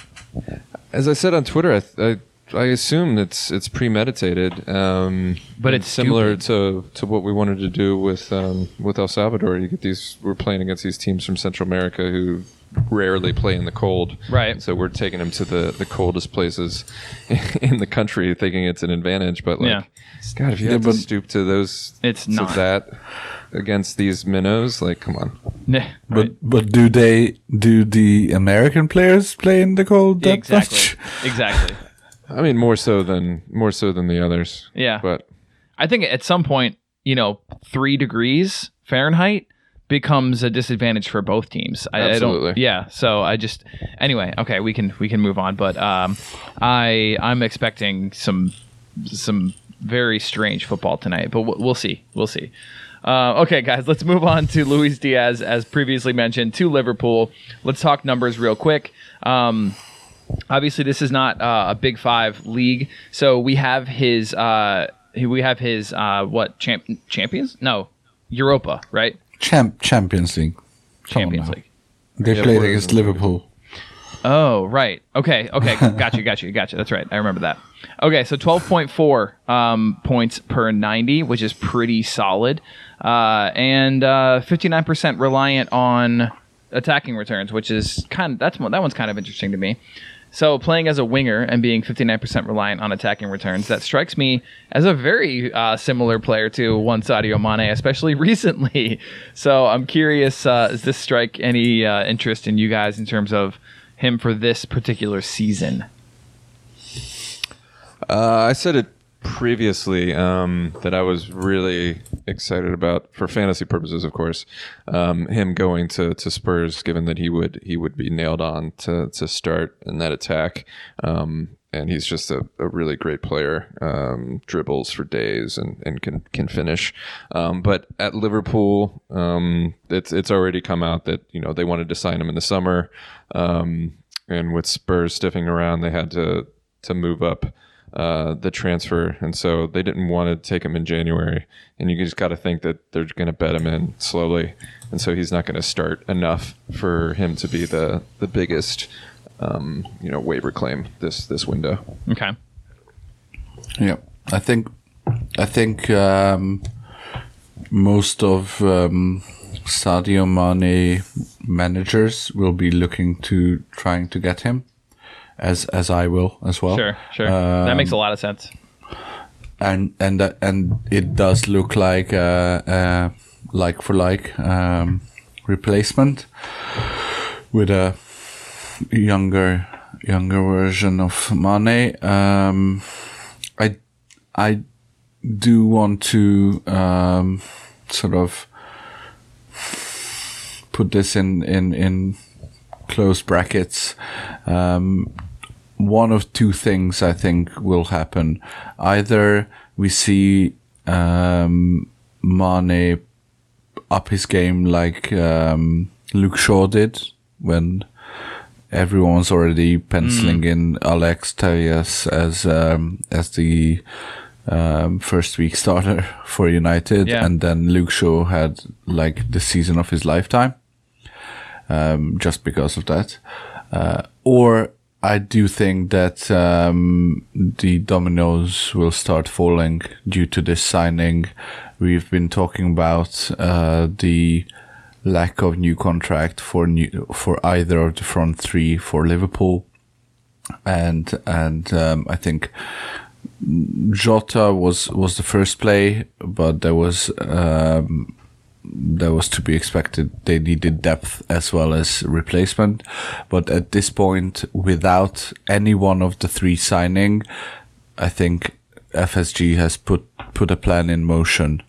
As I said on Twitter, I, I, I assume it's it's premeditated. Um,
But it's
similar to, to what we wanted to do with um, with El Salvador. You get these. We're playing against these teams from Central America who rarely play in the cold.
Right.
So we're taking them to the, the coldest places *laughs* in the country, thinking it's an advantage. But like,
Yeah.
God, if you
Yeah,
have to stoop to those,
It's
to
not.
that against these minnows, like, come on.
Nah,
But
right.
but do they do the American players play in the cold that
exactly,
much? *laughs*
exactly.
I mean, more so than more so than the others.
Yeah.
But
I think at some point, you know, three degrees Fahrenheit becomes a disadvantage for both teams. I, I
Absolutely.
don't. Yeah. So I just. Anyway. Okay. We can we can move on. But um, I I'm expecting some some very strange football tonight. But we'll, we'll see. We'll see. Uh, okay, guys, let's move on to Luis Diaz, as previously mentioned, to Liverpool. Let's talk numbers real quick. Um, obviously this is not uh, a big five league so we have his uh we have his uh what champ- champions? No europa right?
Champ Champions League. Come
champions league.
They
Yeah,
played against Liverpool.
oh right. Okay okay. Got you got you got you that's right. I remember that. Okay so 12.4 um, points per 90 which is pretty solid uh, and uh, 59% reliant on attacking returns which is kind of that's that one's kind of interesting to me So playing as a winger and being 59% reliant on attacking returns, that strikes me as a very uh, similar player to one Sadio Mane, especially *laughs* recently. So I'm curious, uh, does this strike any uh, interest in you guys in terms of him for this particular season?
Uh, I said it previously um, that I was really excited about, for fantasy purposes, of course, um, him going to, to Spurs, given that he would he would be nailed on to, to start in that attack. Um, and he's just a, a really great player, um, dribbles for days and, and can can finish. Um, but at Liverpool, um, it's it's already come out that you know they wanted to sign him in the summer, um, and with Spurs stiffing around, they had to to move up uh, the transfer, and so they didn't want to take him in January. And you just got to think that they're going to bet him in slowly, and so he's not going to start enough for him to be the the biggest, um, you know, waiver claim this this window.
Okay.
Yeah, I think I think um, most of um, Sadio Mane managers will be looking to trying to get him, as as I will as well.
Sure, sure. that makes a lot of sense.
and and uh, and it does look like a, a like for like um, replacement with a younger younger version of Mane. Um, I I do want to um, sort of put this in in in close brackets. Um, one of two things I think will happen. Either we see um, Mane up his game like um, Luke Shaw did when everyone's already penciling in Alex Telles as um, as the um, first week starter *laughs* for United,
Yeah.
and then Luke Shaw had like the season of his lifetime um, just because of that. Uh, or I do think that um, the dominoes will start falling due to this signing. We've been talking about uh, the lack of new contract for new, for either of the front three for Liverpool, and and um, I think Jota was was the first play, but there was um, that was to be expected. They needed depth as well as replacement, but at this point, without any one of the three signing, I think FSG has put put a plan in motion.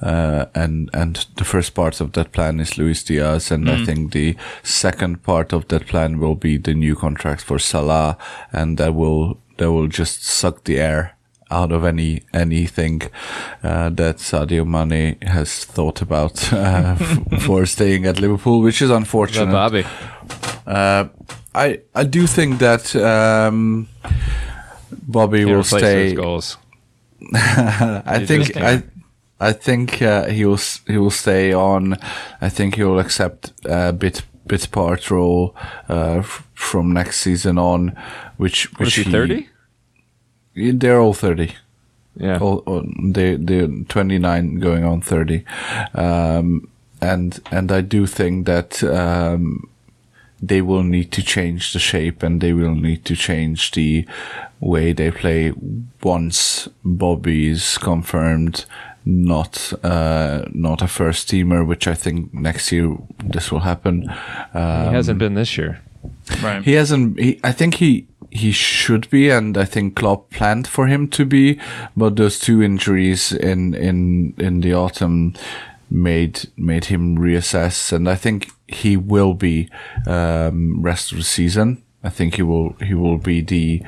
Uh, and and the first part of that plan is Luis Diaz, and I think the second part of that plan will be the new contract for Salah, and that will that will just suck the air out of any anything uh, that Sadio Mane has thought about *laughs* uh, f- for staying at Liverpool, which is unfortunate.
Bobby.
Uh, I I do think that um, Bobby will
replace
stay.
goals. *laughs*
I think I. I think uh, he will he will stay on. I think he will accept a bit bit part role uh, f- from next season on, which which
is he, 30?
They're all thirty.
Yeah.
all, all they they're 29 going on 30 um and and i do think that um they will need to change the shape and they will need to change the way they play once bobby is confirmed not uh not a first teamer which i think next year this will happen um,
he hasn't been this year.
Right.
he hasn't. He, I think he he should be, and I think Klopp planned for him to be. But those two injuries in in in the autumn made made him reassess, and I think he will be um, rest of the season. I think he will he will be the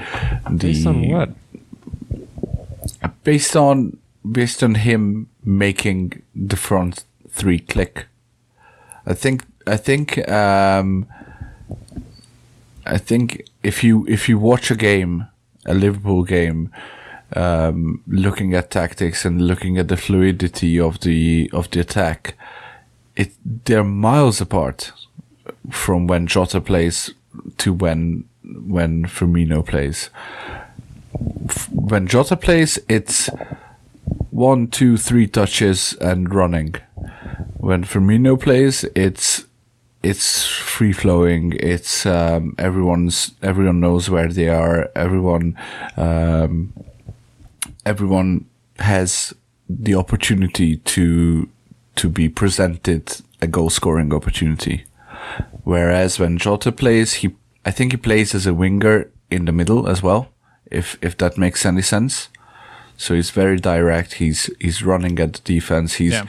the
Based on what?
based on based on him making the front three click. I think I think um, I think if you if you watch a game, a Liverpool game, um, looking at tactics and looking at the fluidity of the of the attack, it they're miles apart from when Jota plays to when when Firmino plays. When Jota plays, it's one, two, three touches and running. When Firmino plays, it's it's free flowing. It's um, everyone's everyone knows where they are. Everyone um, everyone has the opportunity to to be presented a goal scoring opportunity. Whereas when Jota plays, he I think he plays as a winger in the middle as well. If if that makes any sense. So he's very direct. He's he's running at the defense. He's
Yeah.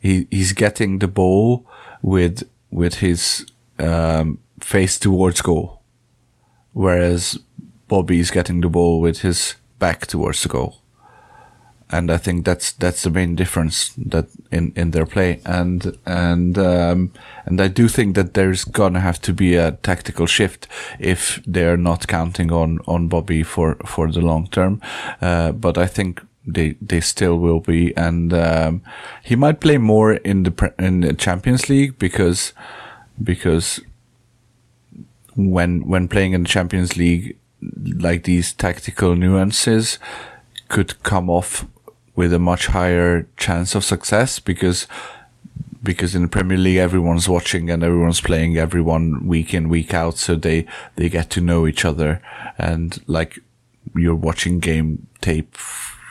he he's getting the ball with with his um, face towards goal, whereas Bobby's getting the ball with his back towards the goal. And I think that's that's the main difference that in, in their play, and and um, and I do think that there's gonna have to be a tactical shift if they're not counting on on Bobby for for the long term. Uh, but I think they they still will be, and um, he might play more in the in the Champions League because because when when playing in the Champions League, like these tactical nuances could come off with a much higher chance of success because because in the Premier League everyone's watching and everyone's playing everyone week in week out, so they they get to know each other. And like you're watching game tape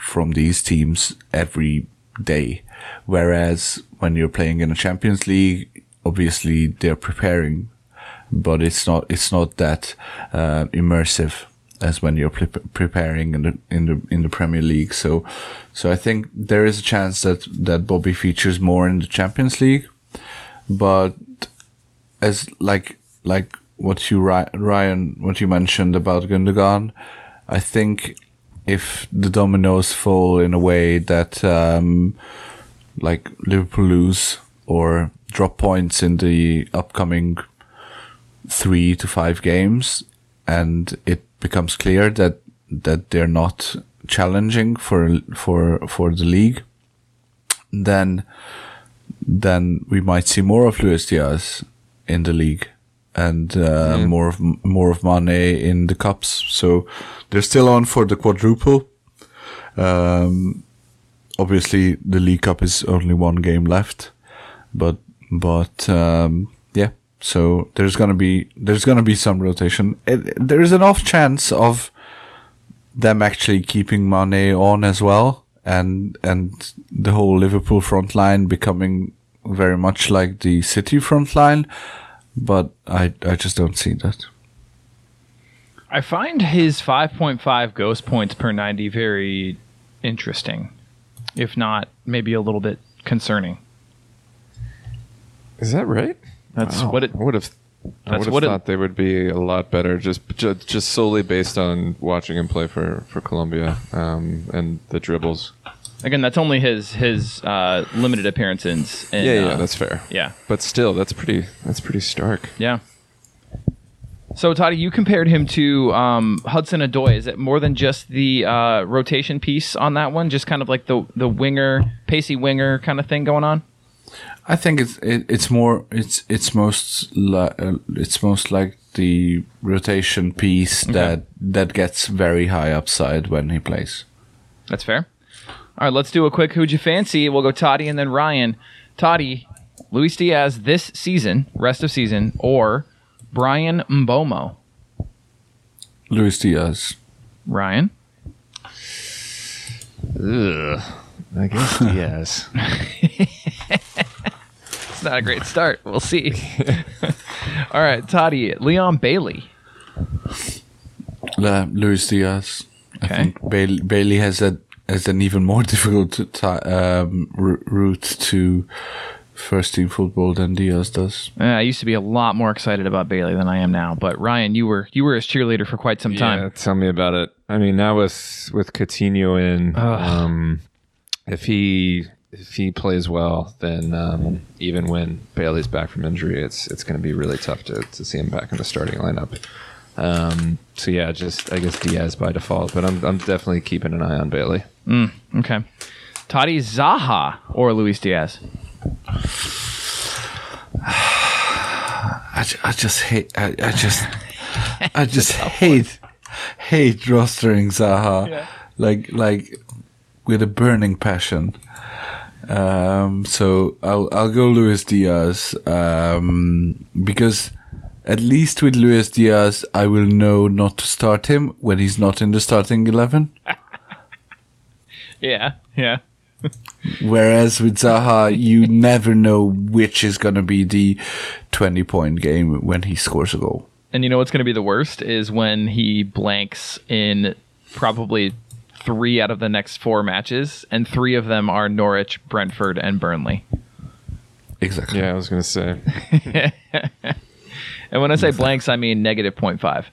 from these teams every day. Whereas when you're playing in a Champions League, obviously they're preparing, but it's not it's not that uh, immersive as when you're pre- preparing in the in the in the Premier League. So, so I think there is a chance that that Bobby features more in the Champions League, but as like like what you Ryan what you mentioned about Gundogan, I think if the dominoes fall in a way that um, like Liverpool lose or drop points in the upcoming three to five games, and it becomes clear that that they're not challenging for for for the league, then then we might see more of Luis Diaz in the league and uh, more of more of Mane in the cups. So they're still on for the quadruple. Um, obviously, the League Cup is only one game left, but but um, yeah. So there's gonna be there's gonna be some rotation. It, there is an off chance of them actually keeping Mane on as well, and and the whole Liverpool front line becoming very much like the City front line. But I I just don't see that.
I find his 5.5 ghost points per 90 very interesting, if not maybe a little bit concerning.
Is that right?
That's
Wow.
what it.
I would have. I
That's
would have
what it-
thought they would be a lot better, just just, just solely based on watching him play for for Colombia um, and the dribbles.
Again, that's only his his uh, limited appearances. In,
yeah, yeah,
uh,
that's fair.
yeah,
But still, that's pretty. That's pretty stark.
yeah. So, Toddy, you compared him to um, Hudson-Odoi. Is it more than just the uh, rotation piece on that one? Just kind of like the the winger, pacey winger kind of thing going on.
I think it's it, it's more it's it's most li- uh, it's most like the rotation piece that that gets very high upside when he plays.
That's fair. All right, let's do a quick who'd you fancy. We'll go Toddy and then Ryan. Toddy, Luis Diaz this season, rest of season, or Bryan Mbeumo.
Luis Diaz.
Ryan.
Ugh. I guess yes. *laughs*
It's not a great start. We'll see. *laughs* All right, Toddy, Leon Bailey.
Uh, Luis Diaz. I
Okay.
think Bailey, Bailey has a has an even more *laughs* difficult ti um, r- route to first team football than Diaz does.
Uh, I used to be a lot more excited about Bailey than I am now. But Ryan, you were you were his cheerleader for quite some
Yeah,
time.
tell me about it. I mean, now with with Coutinho in, um, if he if he plays well, then um, even when Bailey's back from injury, it's it's going to be really tough to, to see him back in the starting lineup. Um, so yeah, just I guess Diaz by default, but I'm I'm definitely keeping an eye on Bailey.
Okay. Toddy Zaha or Luis Diaz. *sighs*
I, ju- I just hate I, I just I *laughs* just hate hate rostering Zaha like like with a burning passion. Um, so I'll I'll go Luis Diaz um, because at least with Luis Diaz I will know not to start him when he's not in the starting eleven. *laughs*
Yeah, yeah. *laughs*
Whereas with Zaha, you never know which is going to be the 20 point game when he scores a goal.
And you know what's going to be the worst is when he blanks in probably three out of the next four matches, and three of them are Norwich, Brentford, and Burnley.
Exactly.
Yeah, I was going to say. *laughs*
And when I say blanks, I mean negative 0.5.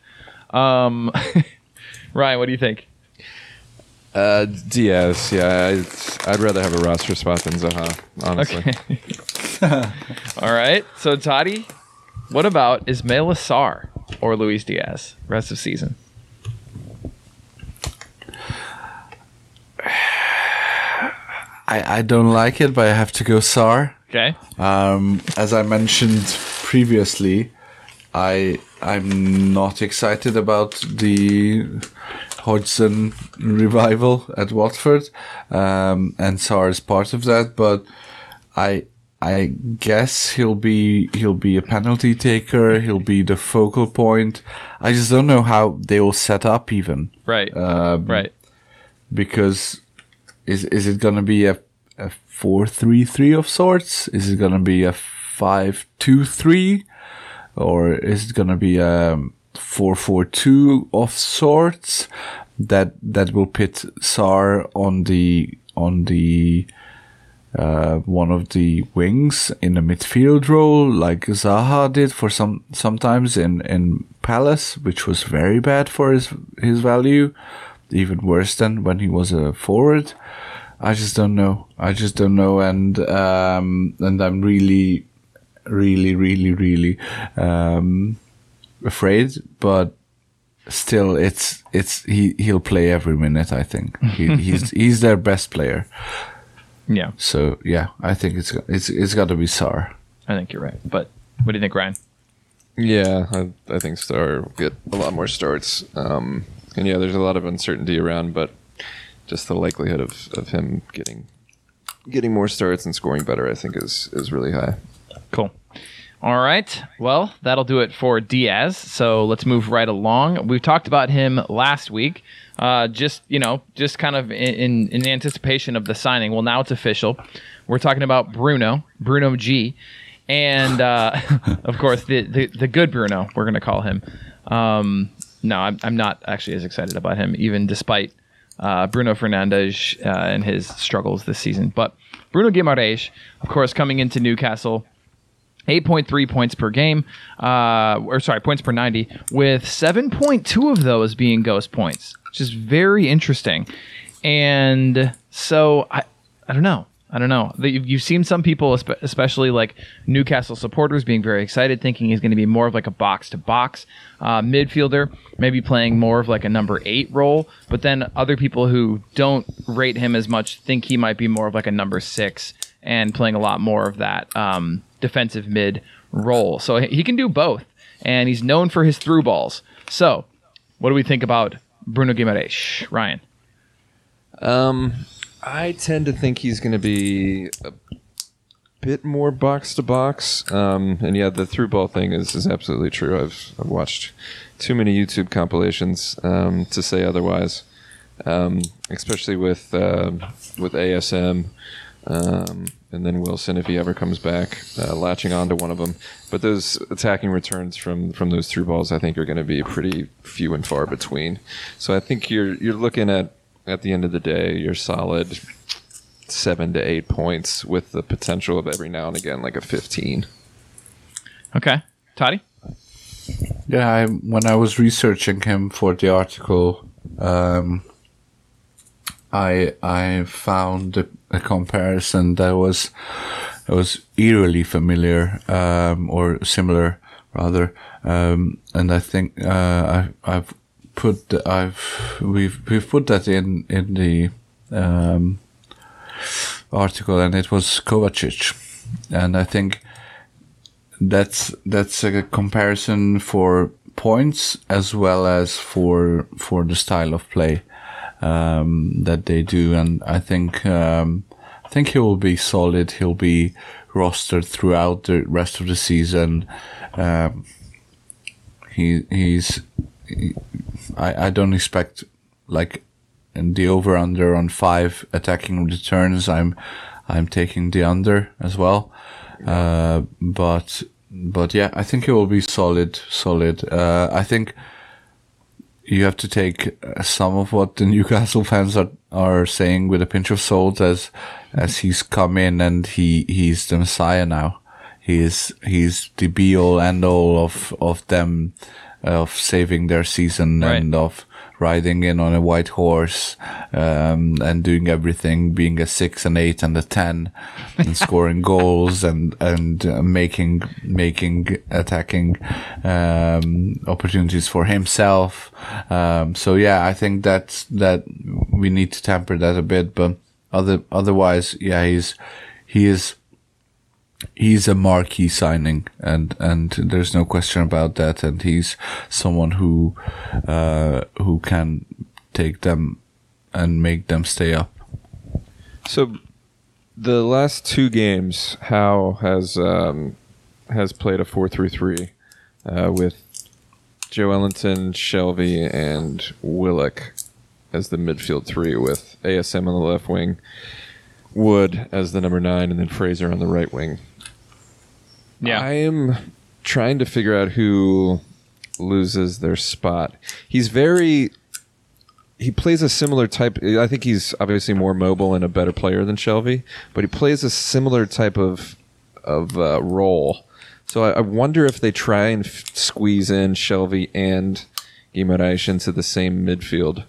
Um, *laughs* Ryan, what do you think?
Uh, Diaz, yeah, I'd, I'd rather have a roster spot than Zaha, honestly. Okay. *laughs*
All right. So, Toddy, what about Ismaila Sarr or Luis Diaz rest of season?
I, I don't like it, but I have to go Sarr.
Okay.
Um, as I mentioned previously, I I'm not excited about the Hodgson revival at Watford, um, and Sarr is part of that. But I I guess he'll be he'll be a penalty taker. He'll be the focal point. I just don't know how they will set up even
Right.
Um,
right.
because is is it gonna be a a four three three of sorts? Is it gonna be a five two three, or is it gonna be a four four two of sorts? That that will pit Sarr on the on the uh, one of the wings in the midfield role, like Zaha did for some sometimes in in Palace, which was very bad for his his value, even worse than when he was a forward. I just don't know. I just don't know, and um, and I'm really, really, really, really um, afraid. But still, it's it's he he'll play every minute. I think he, *laughs* he's he's their best player.
Yeah.
So yeah, I think it's it's it's got to be Sarr.
I think you're right. But what do you think, Ryan?
Yeah, I, I think Star will get a lot more starts. Um, and yeah, there's a lot of uncertainty around, but just the likelihood of, of him getting getting more starts and scoring better, I think, is is really high.
Cool. All right. Well, that'll do it for Diaz. So let's move right along. We talked about him last week. Uh, just you know, just kind of in, in anticipation of the signing. Well, now it's official. We're talking about Bruno, Bruno G, and uh, *laughs* of course the, the the good Bruno. We're gonna call him. Um, no, I'm, I'm not actually as excited about him, even despite uh, Bruno Fernandes uh, and his struggles this season. But Bruno Guimaraes, of course, coming into Newcastle. 8.3 points per game, uh, or sorry, points per 90, with 7.2 of those being ghost points, which is very interesting. And so I, I don't know. I don't know. You've seen some people, especially like Newcastle supporters, being very excited, thinking he's going to be more of like a box to box midfielder, maybe playing more of like a number eight role. But then other people who don't rate him as much think he might be more of like a number six and playing a lot more of that um, defensive mid role. So he can do both, and he's known for his through balls. So, what do we think about Bruno Guimaraes, Ryan?
Um, I tend to think he's going to be a bit more box to box. Um, and yeah, the through ball thing is, is absolutely true. I've, I've watched too many YouTube compilations um, to say otherwise. Um, especially with uh, with ASM. Um, and then Wilson, if he ever comes back, uh, latching onto one of them. But those attacking returns from from those through balls, I think, are going to be pretty few and far between. So I think you're you're looking at at the end of the day, you're solid seven to eight points with the potential of every now and again like a fifteen.
Okay, Toddy.
Yeah, I, when I was researching him for the article, um, I I found a, a comparison that was it was eerily familiar um, or similar rather, um, and I think uh, I, I've put I've we've we've put that in in the um, article, and it was Kovacic, and I think that's that's a comparison for points as well as for for the style of play um, that they do, and I think um, I think he will be solid. He'll be rostered throughout the rest of the season. Um, he he's he, I I don't expect like in the over under on five attacking returns. I'm I'm taking the under as well. Uh, but but yeah, I think it will be solid, solid. Uh, I think you have to take uh, some of what the Newcastle fans are are saying with a pinch of salt, as as he's come in and he he's the messiah now. He is he's the be all and all of of them of saving their season
Right.
and of riding in on a white horse um, and doing everything, being a six and eight and a ten, and *laughs* scoring goals and and uh, making making attacking um, opportunities for himself. Um, so yeah, I think that's that we need to temper that a bit, but other otherwise, yeah, he's he is he's a marquee signing, and and there's no question about that. And he's someone who uh, who can take them and make them stay up.
So the last two games, Howe has um, has played a four through three uh, with Joe Ellington, Shelvey, and Willock as the midfield three, with ASM on the left wing, Wood as the number nine, and then Fraser on the right wing.
Yeah.
I am trying to figure out who loses their spot. He's very. He plays a similar type. I think he's obviously more mobile and a better player than Shelvey, but he plays a similar type of of uh, role. So I, I wonder if they try and f- squeeze in Shelvey and Guimaraes into the same midfield.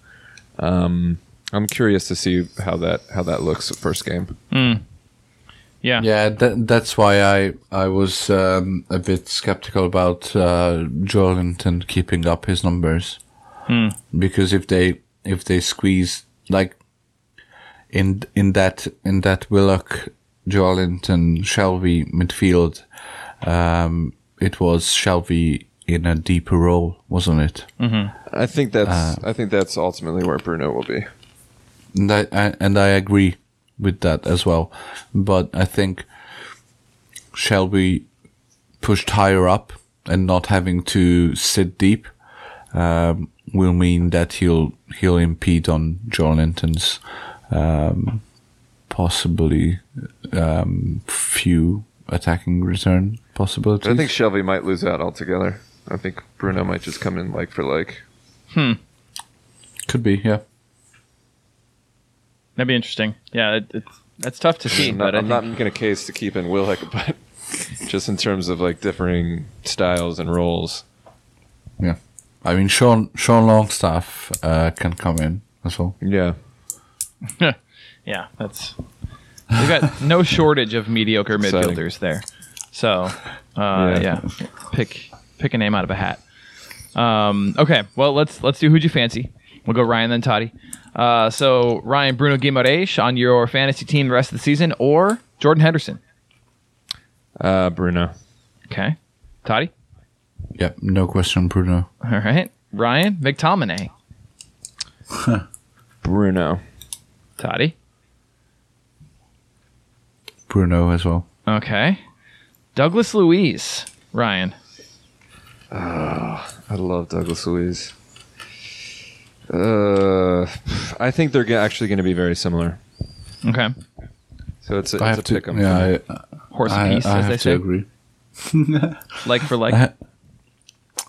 Um, I'm curious to see how that how that looks first game.
Yeah.
Yeah, that, that's why I I was um, a bit skeptical about uh, Joelinton keeping up his numbers because if they if they squeeze like in in that in that Willock, Joelinton, Shelvey midfield, um, it was Shelvey in a deeper role, wasn't it?
I think that's I think that's ultimately where Bruno will be.
And I, I and I agree with that as well. But I think Shelvey pushed higher up and not having to sit deep um, will mean that he'll he'll impede on Joelinton's um, possibly um, few attacking return possibilities.
I think Shelvey might lose out altogether. I think Bruno might just come in like for like. Hmm.
Could be, yeah.
That'd be interesting. Yeah, it, it's that's tough to see,
I'm
but
not,
I
I'm not making a case to keep in Willock, but *laughs* just in terms of like differing styles and roles.
Yeah. I mean, Sean Sean Longstaff uh, can come in as well.
Yeah. *laughs*
yeah, that's we've got no shortage of mediocre
Exciting.
midfielders there. So, uh,
Yeah.
yeah. pick pick a name out of a hat. Um, okay, well let's let's do who'd you fancy. We'll go Ryan then Toddy. Uh, so Ryan Bruno Guimaraes on your fantasy team the rest of the season, or Jordan Henderson.
Uh, Bruno.
Okay, Toddy.
Yep. no question, Bruno.
All right, Ryan McTominay.
Bruno.
Toddy.
Bruno as well.
Okay, Douglas Luiz. Ryan.
I love Douglas Luiz. Uh, I think they're go- actually going to be very similar.
Okay,
So it's a,
I
it's
have
a
to.
pick 'em.
Yeah,
horse
I,
and
I,
piece,
I
as
have
they
to
say,
agree. *laughs*
like for like.
I,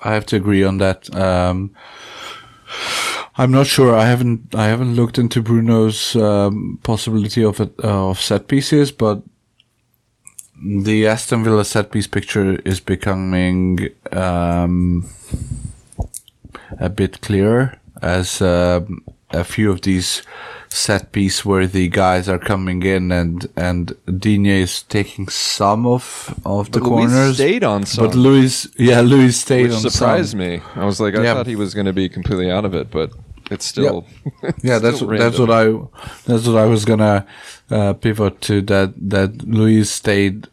I have to agree on that. Um, I'm not sure. I haven't. I haven't looked into Bruno's um, possibility of it, uh, of set pieces, but the Aston Villa set piece picture is becoming um, a bit clearer as um, a few of these set piece worthy guys are coming in and and Digne is taking some of of the
But
corners
stayed on some,
but Luiz, yeah, Luiz stayed
which
on
surprised
some.
me. I was like, I
Yeah.
thought he was going to be completely out of it, but it's still. *laughs*
Yeah, that's
still
that's what I that's what I was gonna uh, pivot to. That that Luiz stayed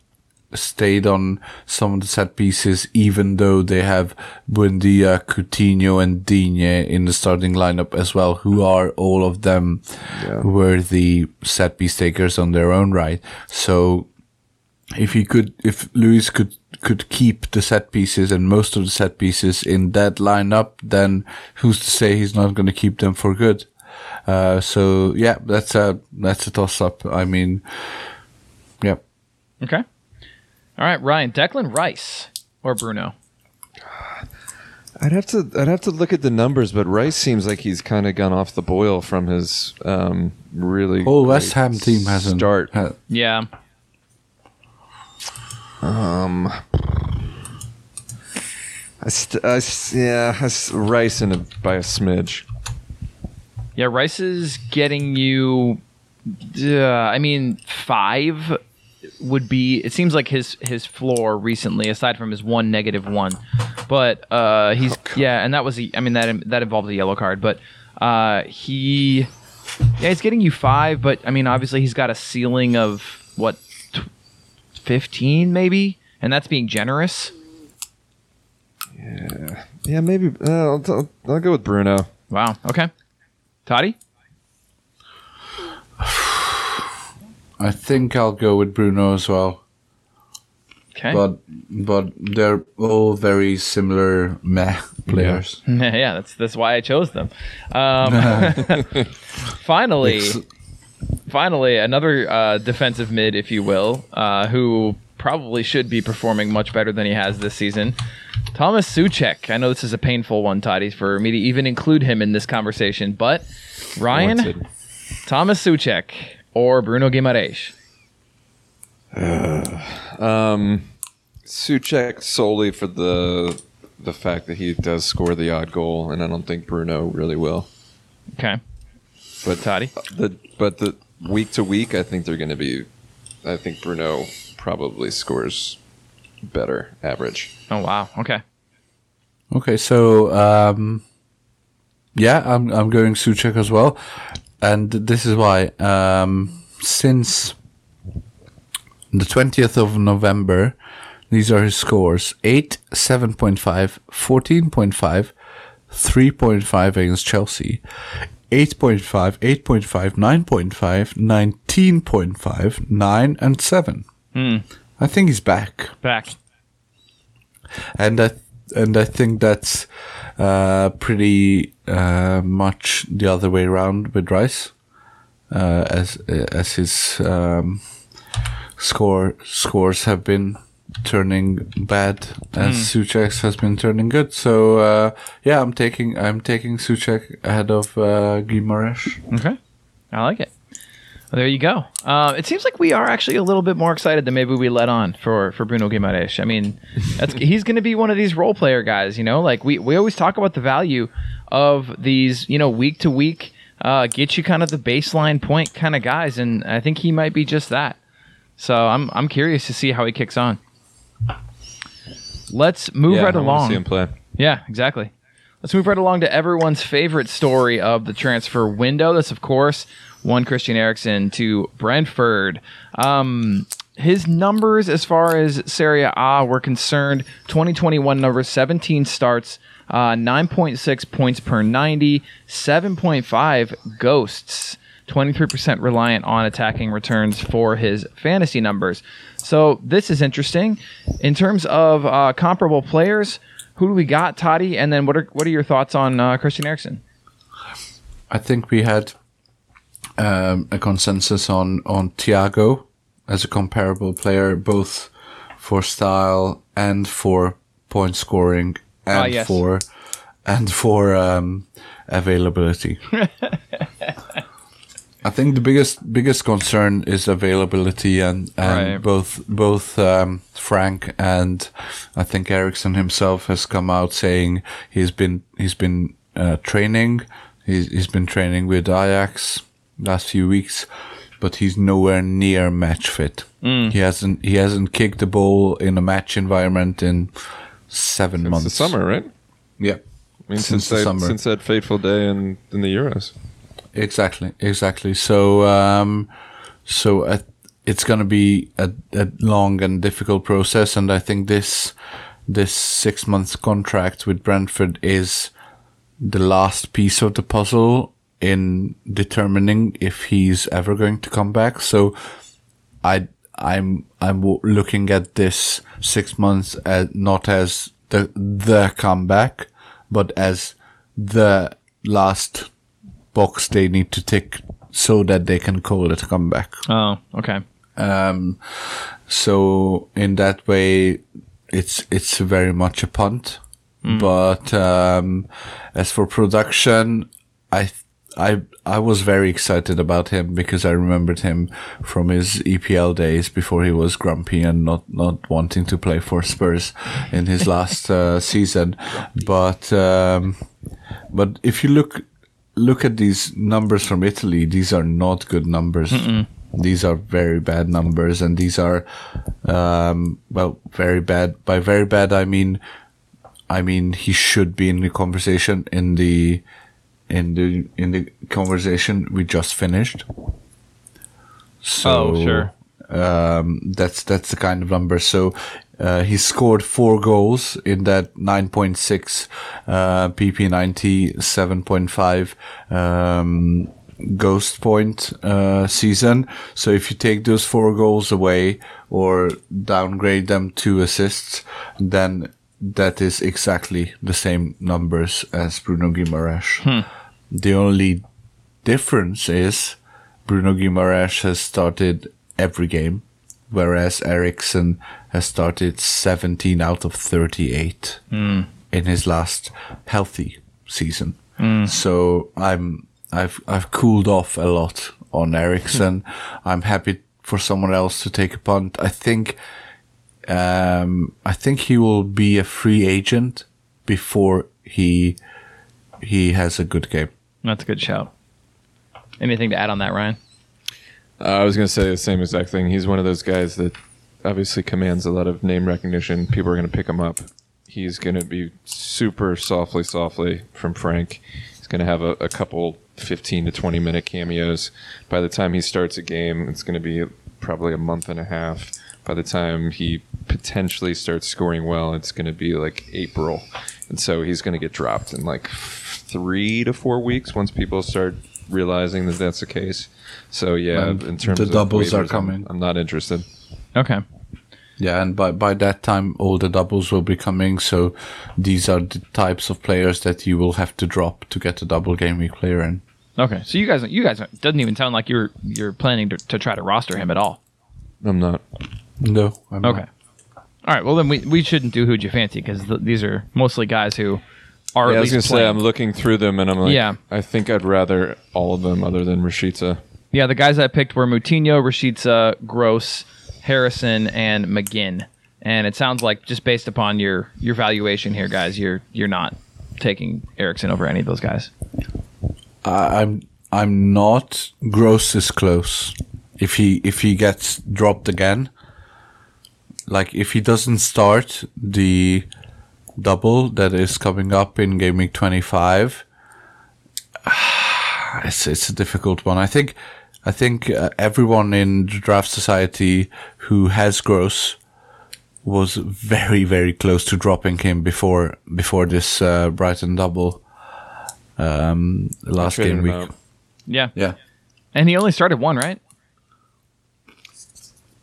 stayed on some of the set pieces, even though they have Buendia, Coutinho, and Digne in the starting lineup as well, who are all of them were the set piece takers on their own right. So if he could, if Luiz could could keep the set pieces and most of the set pieces in that lineup, then who's to say he's not going to keep them for good? Uh, so yeah, that's a that's a toss up. I mean, yeah,
Okay. All right, Ryan. Declan Rice or Bruno?
I'd have to I'd have to look at the numbers, but Rice seems like he's kind of gone off the boil from his um, really.
whole West Ham team hasn't
start.
ha-
Yeah.
I st- I s- yeah, I s- Rice in a, by a smidge.
Yeah, Rice is getting you. Uh, I mean, five would be. It seems like his his floor recently, aside from his one negative one, but uh, he's yeah, and that was the. I mean that that involved a yellow card, but uh, he yeah, he's getting you five, but I mean obviously he's got a ceiling of what tw- fifteen maybe, and that's being generous.
Yeah, yeah, maybe uh, I'll, I'll, I'll go with Bruno.
Wow. Okay. Toddy. *sighs* *sighs* *sighs*
I think I'll go with Bruno as well.
Okay.
But but they're all very similar meh players. *laughs*
yeah, that's that's why I chose them. Um, *laughs* finally, finally, another uh, defensive mid, if you will, uh, who probably should be performing much better than he has this season. Thomas Soucek. I know this is a painful one, Toddy, for me to even include him in this conversation, but Ryan, Thomas Soucek, or Bruno Guimaraes.
Um, Soucek solely for the the fact that he does score the odd goal, and I don't think Bruno really will.
Okay,
But
Toddy.
the but the week to week, I think they're going to be. I think Bruno probably scores better average.
Oh wow. Okay.
Okay, so um, yeah, I'm I'm going Soucek as well, and this is why. Um, since the twentieth of November, these are his scores: eight, seven point five, fourteen point five, three point five against Chelsea. 8.5, 8.5, 9.5, 19.5, 9, and 7. I think he's back
Back.
and I and I think that's uh, pretty uh, much the other way around with Rice, uh, as as his um, score scores have been turning bad, as Soucek's has been turning good. So uh, yeah, I'm taking I'm taking Soucek ahead of uh, Guimaraes.
Okay. I like it. Well, there you go. Uh, it seems like we are actually a little bit more excited than maybe we let on for, for Bruno Guimaraes. I mean, *laughs* that's, he's going to be one of these role player guys, you know? Like, we, we always talk about the value of these, you know, week to week, uh, get you kind of the baseline point kind of guys, and I think he might be just that. So I'm, I'm curious to see how he kicks on. Let's move
yeah,
right
I
along.
See him play.
Yeah, exactly. Let's move right along to everyone's favorite story of the transfer window. This, of course, one Christian Eriksen to Brentford. Um, his numbers, as far as Serie A were concerned, 2021 numbers 17 starts, uh, 9.6 points per 90, 7.5 ghosts. 23% reliant on attacking returns for his fantasy numbers. So this is interesting. In terms of uh, comparable players, who do we got, Toddy? And then what are what are your thoughts on uh, Christian Eriksen?
I think we had um, a consensus on on Thiago as a comparable player, both for style and for point scoring, and
Ah, yes.
for and for um, availability. *laughs* I think the biggest biggest concern is availability, and, and
Right.
both both um, Frank and I think Eriksen himself has come out saying he's been he's been uh, training, he's he's been training with Ajax last few weeks, but he's nowhere near match fit. He hasn't he hasn't kicked the ball in a match environment in seven
It's
months.
the summer, right?
yeah.
I mean,
Since
since,
the
that,
summer.
since that fateful day in, in the Euros.
Exactly, exactly. So, um, so uh, it's going to be a, a long and difficult process, and I think this this six month contract with Brentford is the last piece of the puzzle in determining if he's ever going to come back. So, I I'm I'm looking at this six months as not as the the comeback, but as the last box they need to tick so that they can call it a comeback.
Oh, okay.
Um, so in that way, it's it's very much a punt. But um, as for production, I I I was very excited about him because I remembered him from his EPL days before he was grumpy and not not wanting to play for Spurs in his last uh, *laughs* season. But um, but if you look look at these numbers from Italy, these are not good numbers. These are very bad numbers, and these are, um, well, very bad. By very bad, I mean, I mean he should be in the conversation in the, in the in the conversation we just finished. So,
Oh, sure.
um, that's that's the kind of number. So uh, he scored four goals in that 9.6 uh, PP90, 7.5 um, ghost point uh, season. So if you take those four goals away or downgrade them to assists, then that is exactly the same numbers as Bruno Guimaraes. Hmm. The only difference is Bruno Guimaraes has started every game, whereas Eriksen has started 17 out of 38 hmm. in his last healthy season. Hmm. So I'm I've I've cooled off a lot on Eriksen. *laughs* I'm happy for someone else to take a punt. I think um, I think he will be a free agent before he he has a good game.
That's a good shout. Anything to add on that, Ryan?
Uh, I was going to say the same exact thing. He's one of those guys that obviously commands a lot of name recognition. People are going to pick him up. He's going to be super softly, softly from Frank. He's going to have a, a couple 15 to 20 minute cameos. By the time he starts a game, it's going to be probably a month and a half. By the time he potentially starts scoring well, it's going to be like April. And so he's going to get dropped in like three to four weeks once people start realizing that that's the case. So yeah,
And
in terms of
the
of
doubles are
waivers, I'm-
coming.
I'm, not interested.
Okay.
Yeah, and by by that time, all the doubles will be coming. So these are the types of players that you will have to drop to get a double game week player in.
Okay. So you guys, you guys, doesn't even sound like you're you're planning to, to try to roster him at all.
I'm not.
No, I'm
Okay.
not.
All right. Well, then we, we shouldn't do who'd you fancy because th- these are mostly guys who are
Yeah,
at
I was
least
gonna say
playing.
I'm looking through them and I'm like,
Yeah.
I think I'd rather all of them other than Rashica.
Yeah, the guys I picked were Moutinho, Rashica, Gross, Harrison, and McGinn. And it sounds like just based upon your your valuation here, guys, you're you're not taking Eriksen over any of those guys.
I, I'm I'm not. Gross is close. If he if he gets dropped again, like if he doesn't start the double that is coming up in game week 25, *sighs* it's it's a difficult one. I think I think uh, everyone in the draft society who has Gross was very very close to dropping him before before this uh, Brighton double um, last
Traded
game week.
out.
Yeah.
Yeah.
And he only started one, right?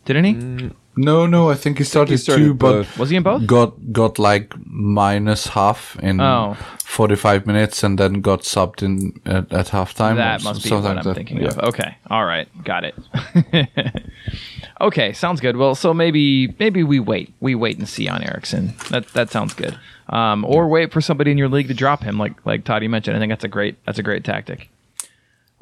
Didn't he?
No, no, I think he started,
he started
two, but
both.
Was he in both?
got got like minus half in
Oh.
45 minutes and then got subbed in at, at halftime.
That must be what
like
I'm
that.
thinking
Yeah.
of. Okay. All right. Got it. *laughs* okay, sounds good. Well, so maybe maybe we wait. We wait and see on Eriksen. That that sounds good. Um, or wait for somebody in your league to drop him, like like Toddy mentioned. I think that's a great that's a great tactic.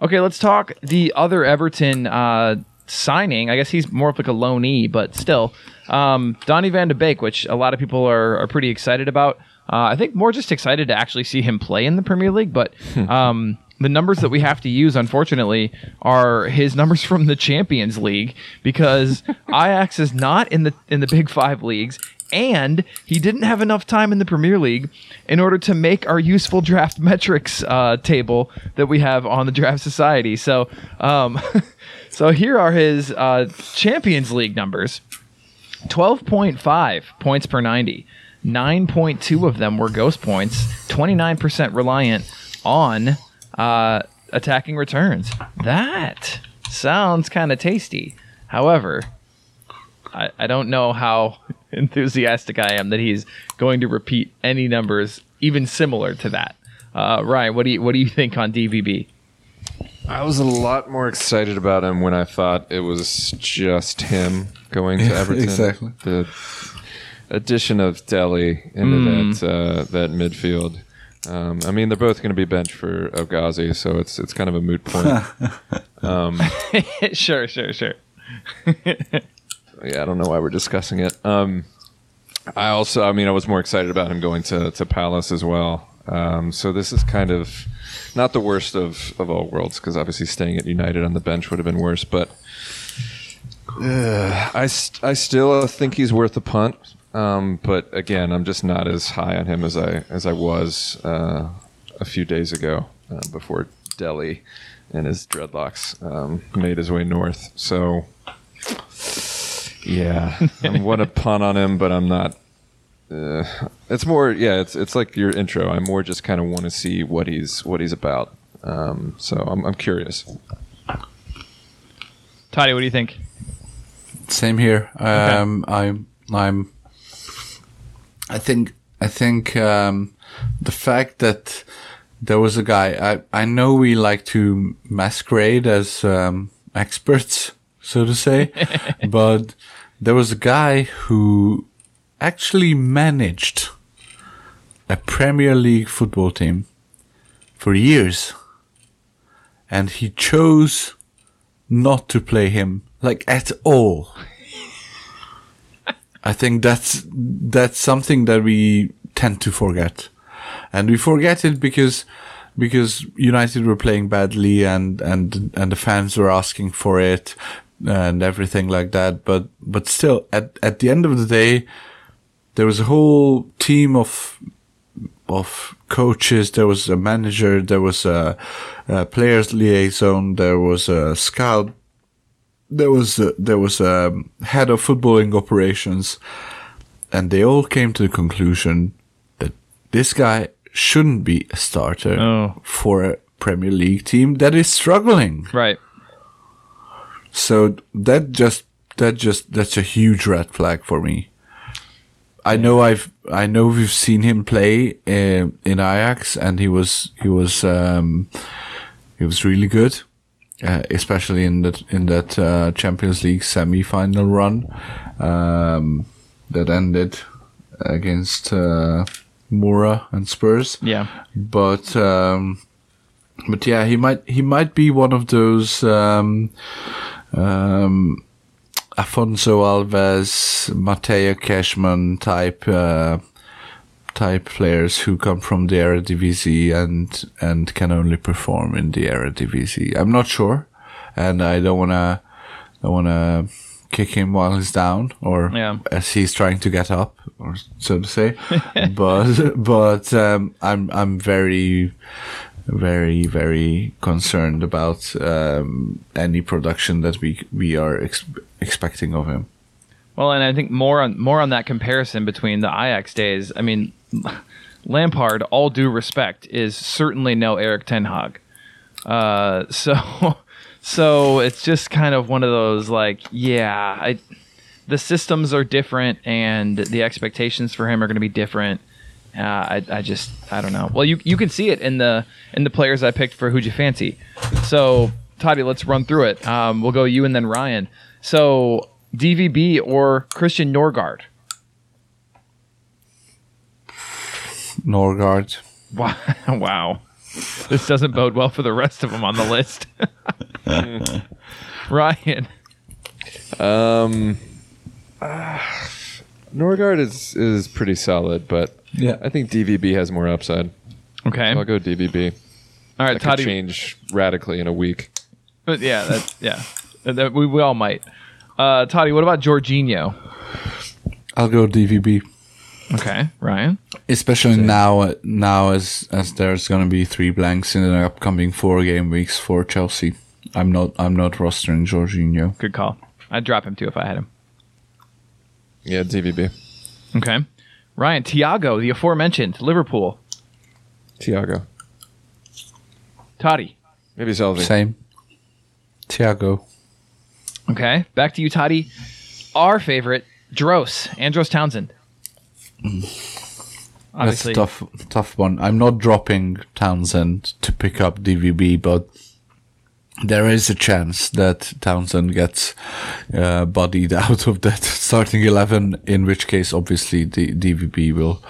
Okay, let's talk the other Everton uh, signing. I guess he's more of like a loanee, but still, um, Donny Van de Beek, which a lot of people are, are pretty excited about. Uh, I think more just excited to actually see him play in the Premier League, but um, the numbers that we have to use, unfortunately, are his numbers from the Champions League because *laughs* Ajax is not in the in the Big Five leagues. And he didn't have enough time in the Premier League in order to make our useful draft metrics uh, table that we have on the Draft Society. So, um, *laughs* so here are his uh, Champions League numbers: twelve point five points per ninety. 9.2 of them were ghost points, 29% reliant on uh, attacking returns. That sounds kind of tasty. However, I, I don't know how *laughs* enthusiastic I am that he's going to repeat any numbers even similar to that. Uh, Ryan, what do you what do you think on DVB?
I was a lot more excited about him when I thought it was just him going to *laughs* Everton.
exactly.
The addition of Dele into that uh, that midfield. Um, I mean, they're both going to be bench for Ogazi, so it's it's kind of a moot point. *laughs* *laughs*
sure, sure, sure.
yeah, I don't know why we're discussing it. Um, I also, I mean, I was more excited about him going to, to Palace as well. Um, so this is kind of not the worst of, of all worlds because obviously staying at United on the bench would have been worse. But uh, I, st- I still think he's worth a punt. Um, but again, I'm just not as high on him as I as I was uh, a few days ago uh, before Dele and his dreadlocks um, made his way north. So yeah, *laughs* I'm want to punt on him, but I'm not. Uh, it's more, yeah. It's it's like your intro. I more just kind of want to see what he's what he's about. Um, so I'm, I'm curious.
Toddy, what do you think?
Same here. Um, I'm. I'm. I think. I think um, the fact that there was a guy. I. I know we like to masquerade as um, experts, so to say, *laughs* but there was a guy who actually managed a Premier League football team for years, and he chose not to play him like at all. I think that's that's something that we tend to forget, and we forget it because because United were playing badly and and and the fans were asking for it and everything like that. But but still, at at the end of the day, there was a whole team of of coaches. There was a manager. There was a, a players liaison. There was a scout. There was a, there was a head of footballing operations, and they all came to the conclusion that this guy shouldn't be a starter
Oh.
for a Premier League team that is struggling.
Right.
So that just that just that's a huge red flag for me. I know I've I know we've seen him play uh, in Ajax, and he was he was um, he was really good, uh, especially in that in that uh, Champions League semi final run um, that ended against uh, Moura and Spurs
Yeah.
but um, but yeah, he might he might be one of those um, um, Afonso Alves, Mateja Kezman type uh, type players who come from the Eredivisie and and can only perform in the Eredivisie. I'm not sure, and I don't wanna don't wanna kick him while he's down or
Yeah.
as he's trying to get up, or so to say. *laughs* but but um, I'm I'm very very very concerned about um, any production that we we are ex- expecting of him.
Well, and I think more on more on that comparison between the Ajax days. I mean, Lampard, all due respect, is certainly no Erik ten Hag. Uh, *laughs* so, so it's just kind of one of those like, yeah, I, the systems are different and the expectations for him are going to be different. Uh, I, I just, I don't know. Well, you you can see it in the in the players I picked for Who'd You Fancy. So, Toddy, let's run through it. Um, we'll go you and then Ryan. So, DVB or Christian Norgaard?
Norgaard. *laughs*
Wow, wow. This doesn't bode well for the rest of them on the list. *laughs* Ryan.
Um, *sighs* Norgaard is is pretty solid, but
Yeah.
I think DVB has more upside.
Okay.
I'll go DVB.
All right,
That could change radically in a week.
Uh, Yeah, that, yeah. That- we, we all might. Uh, Toddy, what about Jorginho?
I'll go DVB.
Okay, Ryan.
Especially now, now as as there's gonna be three blanks in the upcoming four game weeks for Chelsea. I'm not I'm not rostering Jorginho.
Good call. I'd drop him too if I had him.
Yeah, DVB.
Okay. Ryan, Thiago, the aforementioned, Liverpool.
Thiago.
Toddy.
Maybe Selvey.
Same. Thiago.
Okay. Back to you, Toddy. Our favorite, Dros, Andros Townsend.
That's a tough tough one. I'm not dropping Townsend to pick up DVB, but there is a chance that Townsend gets uh, bodied *laughs* out of that starting eleven. In which case, obviously, the DVB will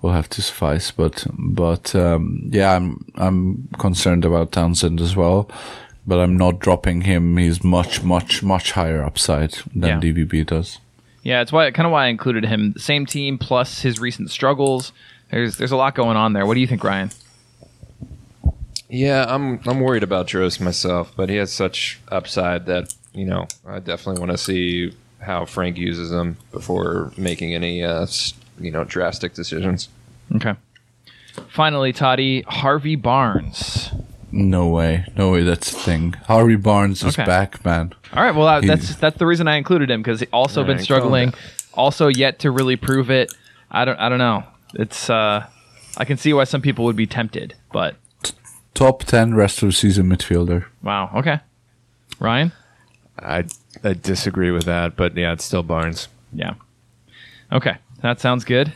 will have to suffice. But but um, yeah, I'm I'm concerned about Townsend as well. But I'm not dropping him. He's much much much higher upside than
Yeah.
DVB does.
Yeah, it's why kind of why I included him. Same team plus his recent struggles. There's there's a lot going on there. What do you think, Ryan?
Yeah, I'm I'm worried about Dros myself, but he has such upside that you know I definitely want to see how Frank uses him before making any uh, you know drastic decisions.
Okay. Finally, Toddy Harvey Barnes.
No way, no way. That's a thing. Harvey Barnes is
Okay.
back, man.
All right, well that, that's that's the reason I included him because he also been struggling, also yet to really prove it. I don't I don't know. It's uh, I can see why some people would be tempted, but
top ten rest of the season midfielder.
Wow. Okay. Ryan.
I I disagree with that, but yeah, it's still Barnes.
Yeah. Okay. That sounds good.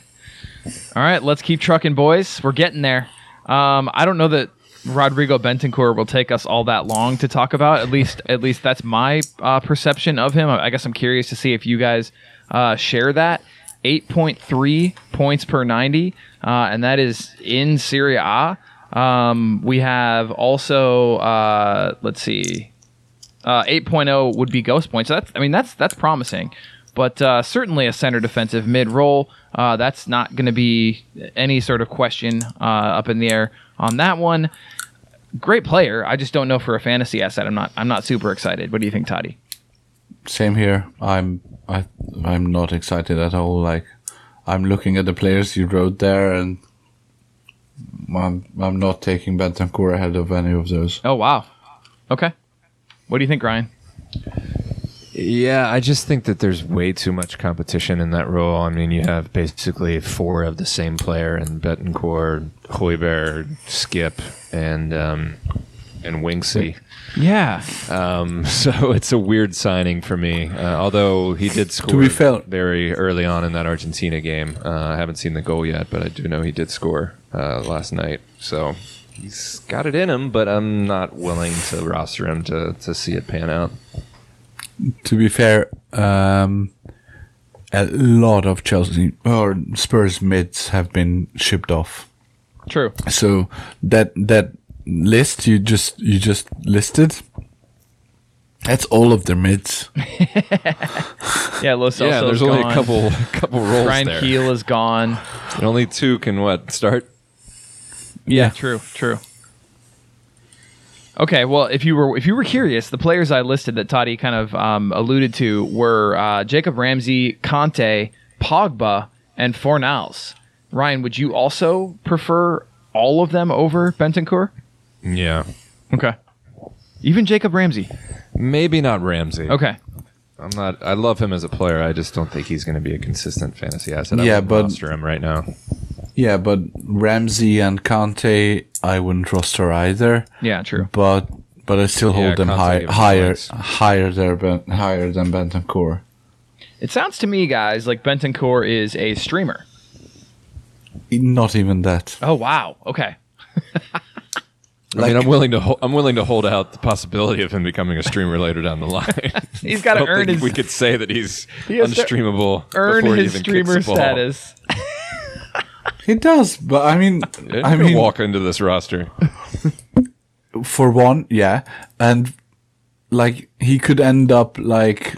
All right, let's keep trucking, boys. We're getting there. Um, I don't know that Rodrigo Bentancur will take us all that long to talk about. At least, at least that's my uh, perception of him. I guess I'm curious to see if you guys uh, share that. 8.3 points per 90, uh, and that is in Serie A. Um, we have also, uh, let's see, uh, 8.0 would be ghost points. So that's, I mean, that's that's promising, but uh, certainly a center defensive mid roll. Uh, that's not going to be any sort of question uh, up in the air on that one. Great player. I just don't know for a fantasy asset. I'm not. I'm not super excited. What do you think, Toddy?
Same here. I'm I I'm not excited at all. Like I'm looking at the players you wrote there, and I'm I'm not taking Bentancur ahead of any of those.
Oh wow. Okay. What do you think, Ryan?
Yeah, I just think that there's way too much competition in that role. I mean, you have basically four of the same player in Betancourt, Højbjerg, Skipp, and um, and Winksy.
Yeah.
Um, *laughs* so it's a weird signing for me. Uh, although he did score
be fair-
very early on in that Argentina game. Uh, I haven't seen the goal yet, but I do know he did score uh, last night. So he's got it in him, but I'm not willing to roster him to, to see it pan out.
To be fair, um, a lot of Chelsea or Spurs mids have been shipped off.
True.
So that that list you just you just listed, that's all of their mids. *laughs* *laughs*
Yeah. Los
yeah,
Celso's
there's only a couple couple roles
Ryan
there.
Keel is gone.
And only two can what start.
Yeah, true, true. Okay, well, if you were if you were curious, the players I listed that Toddy kind of um, alluded to were uh, Jacob Ramsey, Kante, Pogba, and Fornals. Ryan, would you also prefer all of them over Bentancur?
Yeah,
Okay. Even Jacob Ramsey.
maybe not Ramsey.
Okay.
I'm not. I love him as a player. I just don't think he's going to be a consistent fantasy asset. I
Yeah,
wouldn't
but-
roster him right now.
Yeah, but Ramsey and Kante, I wouldn't roster either.
Yeah, true.
But but I still
Yeah,
hold them
Kante
high,
gives
higher
points.
higher there ben, higher than Bentancur.
It sounds to me, guys, like Bentancur is a streamer.
Not even that.
Oh wow. Okay. *laughs*
I mean, I'm willing to. Ho- I'm willing to hold out the possibility of him becoming a streamer later down the *laughs* line. *laughs*
He's got to earn
think
his
we could say that he's *laughs*
He has to
unstreamable.
earn
before he
his
even
streamer
the
status.
He does, but I mean,
Yeah,
I mean,
walk into this roster.
for one, yeah, and like he could end up like,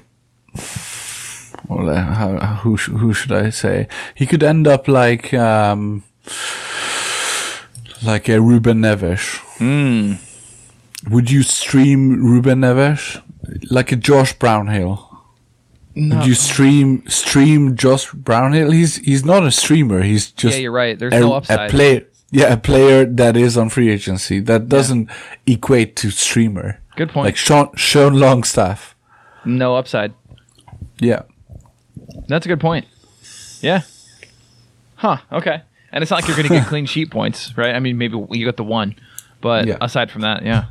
*sighs* well, uh, how, who sh- who should I say? He could end up like um, *sighs* like a Ruben Neves. Hmm. Would you stream Ruben Neves like a Josh Brownhill?
No.
Would you stream stream Josh Brownhill? He's he's not a streamer. He's just
Yeah, you're right. There's
a,
no
a
upside.
player. Yeah, a player that is on free agency that doesn't equate to streamer.
Good point.
Like Sean Sean Longstaff.
no upside.
Yeah,
That's a good point. Yeah. Huh. Okay. And it's not like you're going to get *laughs* clean sheet points, right? I mean, maybe you got the one, but
Yeah.
aside from that, yeah.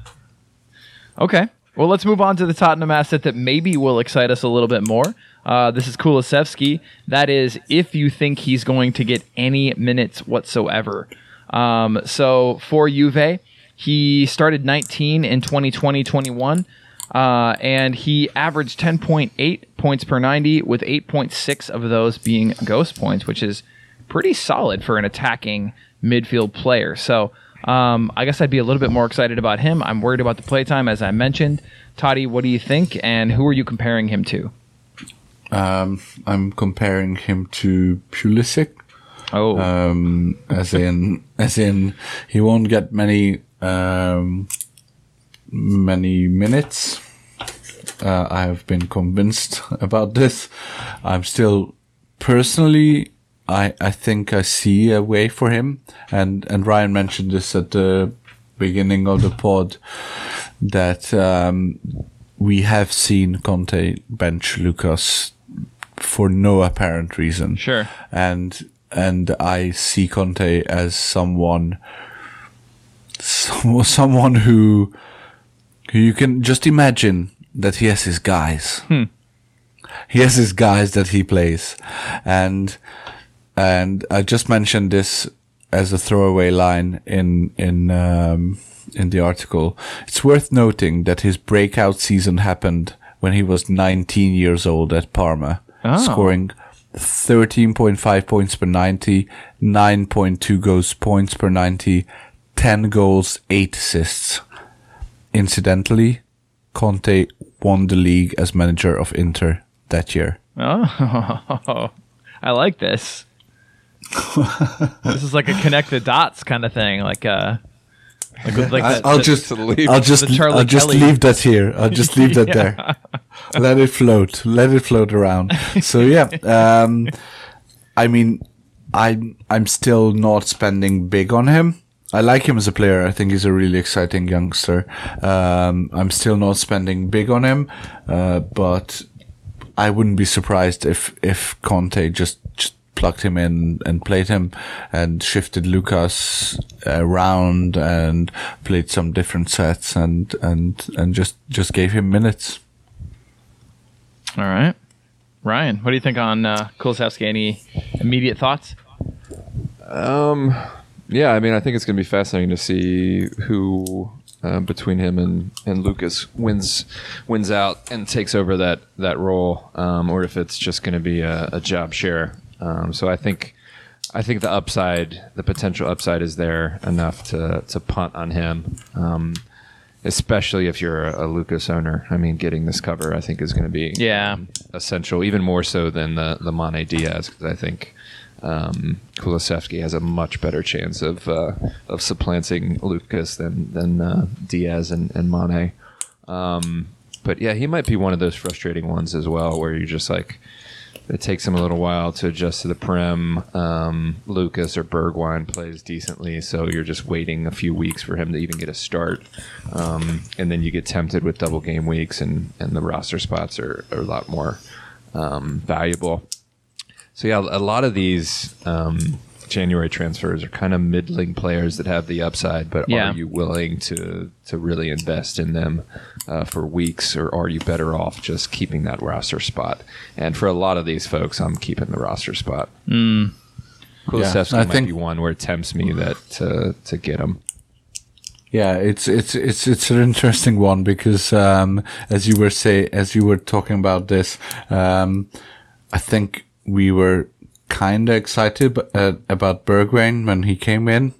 Okay. Well, let's move on to the Tottenham asset that maybe will excite us a little bit more. Uh, this is Kulusevski. That is, if you think he's going to get any minutes whatsoever. Um, so for Juve, he started 19 in 2020-21. Uh, and he averaged 10.8 points per 90, with 8.6 of those being ghost points, which is pretty solid for an attacking midfield player. So um, I guess I'd be a little bit more excited about him. I'm worried about the playtime, as I mentioned. Toddy, what do you think? And who are you comparing him to?
um, I'm comparing him to Pulisic.
Oh,
Um, as in, as in, he won't get many, um, many minutes. Uh, I have been convinced *laughs* about this. I'm still personally, I, I think I see a way for him. And, and Ryan mentioned this at the beginning of the pod that, um, we have seen Conte bench Lucas for no apparent reason
sure.
and and I see Conte as someone some, *laughs* someone who who you can just imagine that he has his guys. He has his guys that he plays, and and I just mentioned this as a throwaway line in in um, in the article. It's worth noting that his breakout season happened when he was 19 years old at Parma,
Oh.
scoring 13.5 points per 90, 9.2 goals points per 90, 10 goals, 8 assists. Incidentally, Conte won the league as manager of Inter that year.
Oh, *laughs* I like this. This is like a connect the dots kind of thing, like uh like, like
I,
that-
I'll
that-
just,
to leave.
I'll just,
the
I'll just
Kelly.
leave that here. I'll just leave that there. *laughs* Let it float. Let it float around. So yeah, um, I mean, I'm I'm still not spending big on him. I like him as a player. I think he's a really exciting youngster. Um, I'm still not spending big on him, uh, but I wouldn't be surprised if if Conte just, just plugged him in and played him and shifted Lucas around and played some different sets and and and just just gave him minutes.
All right. Ryan, what do you think on uh Kulusevski? Any immediate thoughts?
Um, yeah, I mean, I think it's going to be fascinating to see who uh, between him and, and Lucas wins wins out and takes over that that role, um, or if it's just going to be a, a job share. Um, so I think I think the upside, the potential upside, is there enough to to punt on him. Um, Especially if you're a, a Lucas owner, I mean, getting this cover I think is going to be
Yeah.
essential, even more so than the the Mane Diaz, because I think um, Kulusevski has a much better chance of uh, of supplanting Lucas than than uh, Diaz and, and Mane. Um, but yeah, he might be one of those frustrating ones as well, where you're just like, it takes him a little while to adjust to the prem. Um, Lucas or Bergwijn plays decently, so you're just waiting a few weeks for him to even get a start, um, and then you get tempted with double game weeks, and and the roster spots are, are a lot more um, valuable. So yeah, a lot of these um, January transfers are kind of middling players that have the upside, but
Yeah.
are you willing to to really invest in them uh, for weeks, or are you better off just keeping that roster spot? And for a lot of these folks, I'm keeping the roster spot. Mm. Kulusevski
I
might
think-
be one where it tempts me that to to get him.
Yeah, it's it's it's it's an interesting one because um, as you were say as you were talking about this, um, I think we were kind of excited uh, about Bergwijn when he came in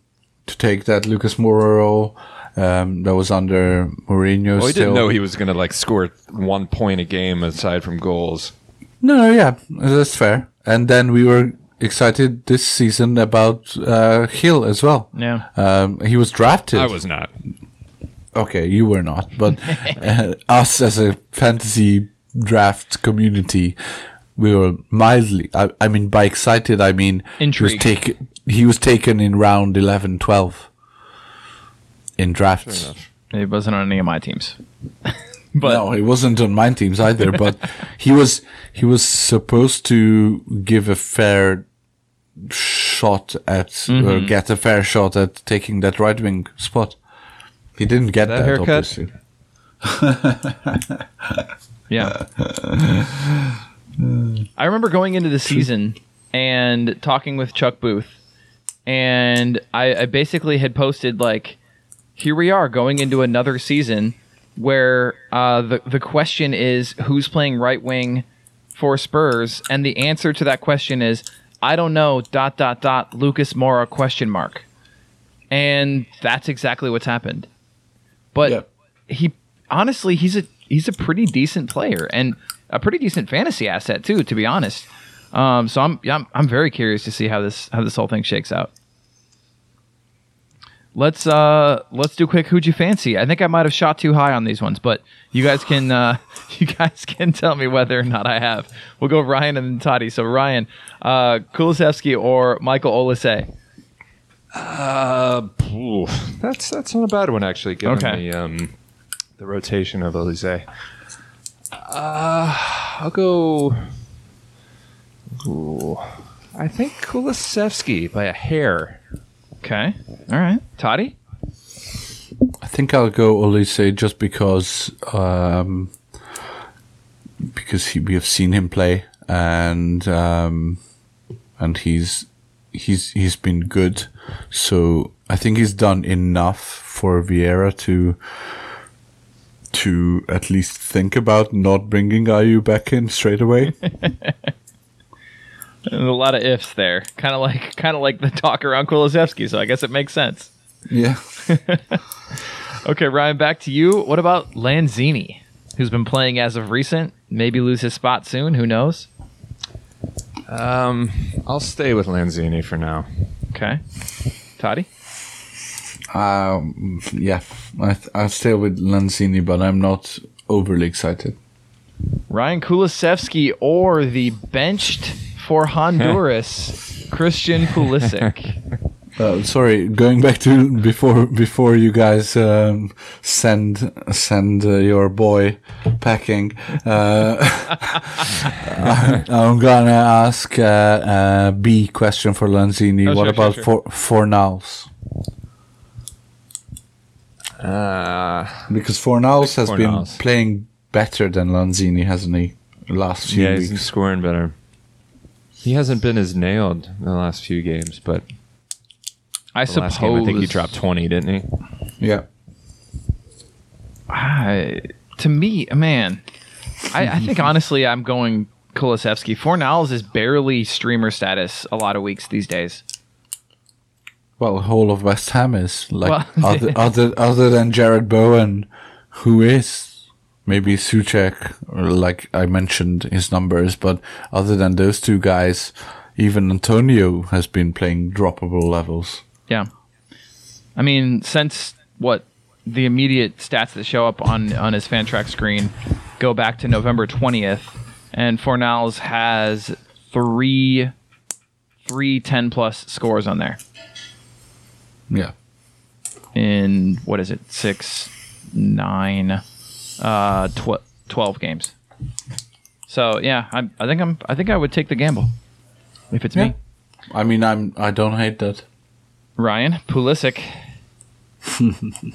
to take that Lucas Moura role. Um, that was under Mourinho.
Well, he
still.
didn't know he was going to like score one point a game aside from goals.
No, no, yeah, that's fair. And then we were excited this season about uh, Hill as well.
Yeah.
Um, he was drafted.
I was not.
Okay, you were not, but *laughs* uh, us as a fantasy draft community, we were mildly. I, I mean, by excited, I mean
Intrigued.
He was, take, he was taken in round 11, 12 in drafts.
It wasn't on any of my teams. *laughs* but
no, it wasn't on my teams either. but *laughs* he was he was supposed to give a fair shot at
Mm-hmm.
or get a fair shot at taking that right wing spot. He didn't get
That
that,
haircut?
obviously. *laughs*
Yeah. I remember going into the season and talking with Chuck Booth, and I, I basically had posted like, "Here we are going into another season where uh, the the question is who's playing right wing for Spurs, and the answer to that question is I don't know. Dot dot dot. Lucas Moura question mark, and that's exactly what's happened. But
Yeah.
he honestly he's a he's a pretty decent player and a pretty decent fantasy asset too to be honest um, so I'm, yeah, I'm I'm very curious to see how this how this whole thing shakes out let's uh let's do quick who'd you fancy I think I might have shot too high on these ones but you guys can uh *laughs* you guys can tell me whether or not I have we'll go Ryan and then Toddy so Ryan uh Kulusevski or Michael Olise
Uh, ooh, that's that's not a bad one actually. Given
Okay.
the um, the rotation of Olise. Uh, I'll go. Ooh, I think Kulusevski by a hair.
okay all right Toddy I
think I'll go Olise just because um, because he, we have seen him play and um, and he's he's he's been good. So I think he's done enough for Vieira to to at least think about not bringing Ayew back in straight away. *laughs*
There's a lot of ifs there. Kind of like kind of like the talk around Kulusevski, so I guess it makes sense.
yeah. *laughs*
Okay, Ryan, back to you. What about Lanzini, who's been playing as of recent? Maybe lose his spot soon. Who knows?
Um, I'll stay with Lanzini for now.
Okay, Toddy.
Um, yeah, I th- I'll stay with Lanzini, but I'm not overly excited.
Ryan Kulusevski or the benched for Honduras, *laughs* Christian Pulisic.
Uh, sorry, going back to before before you guys um, send send uh, your boy packing. Uh, *laughs* *laughs* I'm gonna ask uh, uh, question for Lanzini.
Oh,
what
sure,
about
sure,
for Fornals?
Uh,
Because Fornals has been playing better than Lanzini, hasn't he? Last few
yeah, he's been
weeks.
scoring better. He hasn't been as nailed in the last few games, but
I
the
suppose.
last game I think he dropped 20, didn't he?
Yeah.
I, to me, man, I, I think *laughs* honestly, I'm going Kulusevski. Fornals is barely streamer status a lot of weeks these days.
Well, whole of West Ham is like
Well- *laughs*
other, other other than Jarrod Bowen, who is maybe Soucek, or like I mentioned his numbers, but other than those two guys, even Antonio has been playing droppable levels.
Yeah. I mean, since what the immediate stats that show up on on his Fantrax screen go back to November 20th, and Fornals has three three 10 plus scores on there
Yeah,
in what is it six nine uh tw- 12 games so yeah I, I think i'm i think i would take the gamble if it's
Yeah.
me
I mean I'm I don't hate that.
ryan pulisic *laughs*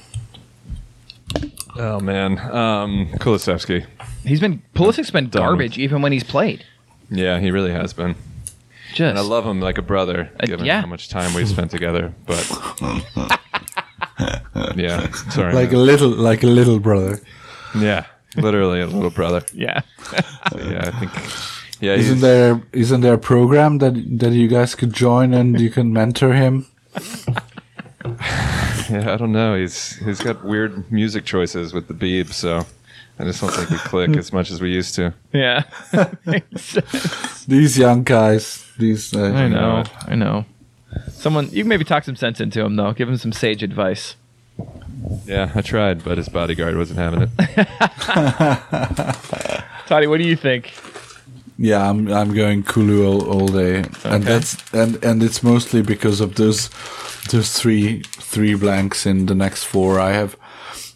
Oh man, um, Kulusevski.
he's been pulisic's been garbage even when he's played
Yeah, he really has been.
Just
And I love him like a brother,
Uh,
given
yeah.
how much time we've spent together. But *laughs* yeah, sorry.
Like a little like a little brother.
yeah, literally a little brother. *laughs*
yeah
So, yeah, I think. Yeah,
Isn't there isn't there a program that that you guys could join and you can mentor him? *laughs*
yeah, I don't know. He's he's got weird music choices with the Beeb, so I just don't think we click as much as we used to.
yeah
These young guys, these uh,
i know i know. Someone you can maybe talk some sense into him though. Give him some sage advice.
Yeah, I tried, but his bodyguard wasn't having it. *laughs*
toddy what do you think?
Yeah, I'm I'm going Kulu all, all day, and that's and and it's mostly because of those those three three blanks in the next four. I have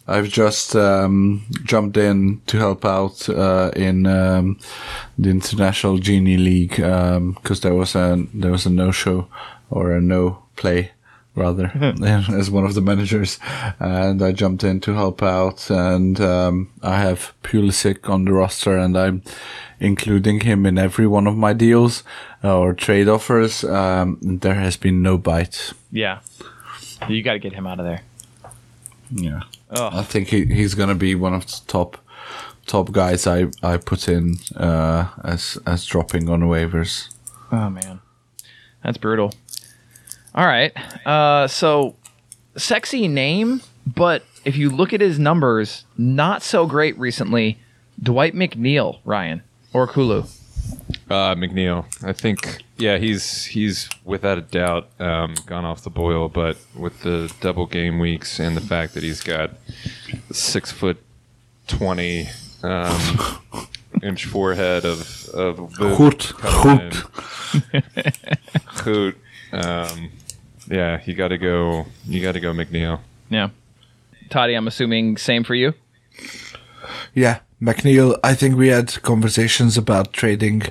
I've just um, jumped in to help out uh, in um, the International Genie League because there was a there was a no show or a no play rather *laughs* *laughs* as one of the managers. And I jumped in to help out and um, I have Pulisic on the roster and I'm including him in every one of my deals or trade offers. Um, there has been no bite
yeah. You got to get him out of there.
Yeah
oh
I think he, he's gonna be one of the top top guys I, I put in uh, as as dropping on waivers
Oh man, that's brutal. All right, uh, so sexy name, but if you look at his numbers, not so great recently. Dwight McNeil, Ryan or Kulu.
Uh, McNeil, I think, yeah, he's he's without a doubt um, gone off the boil. But with the double game weeks and the fact that he's got six foot twenty um, *laughs* inch forehead of of boot
Goed,
coming
goed.
in. Goed. Um, yeah, you got to go. You got to go McNeil.
Yeah, Toddy, I'm assuming same for you.
Yeah, McNeil. I think we had conversations about trading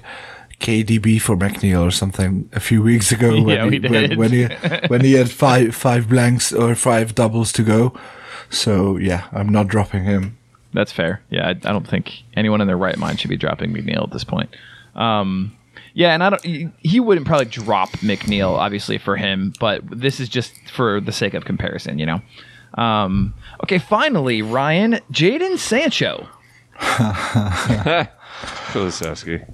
KDB for McNeil or something a few weeks ago. *laughs* when
Yeah,
he, when-
did.
When, he *laughs* when he had five five blanks or five doubles to go. So yeah, I'm not dropping him.
That's fair. Yeah, I, I don't think anyone in their right mind should be dropping McNeil at this point. Um, yeah, and I don't. He, he wouldn't probably drop McNeil, obviously, for him, but this is just for the sake of comparison, you know. Um, okay, finally, Ryan, Jadon Sancho. *laughs*
Kulusevski.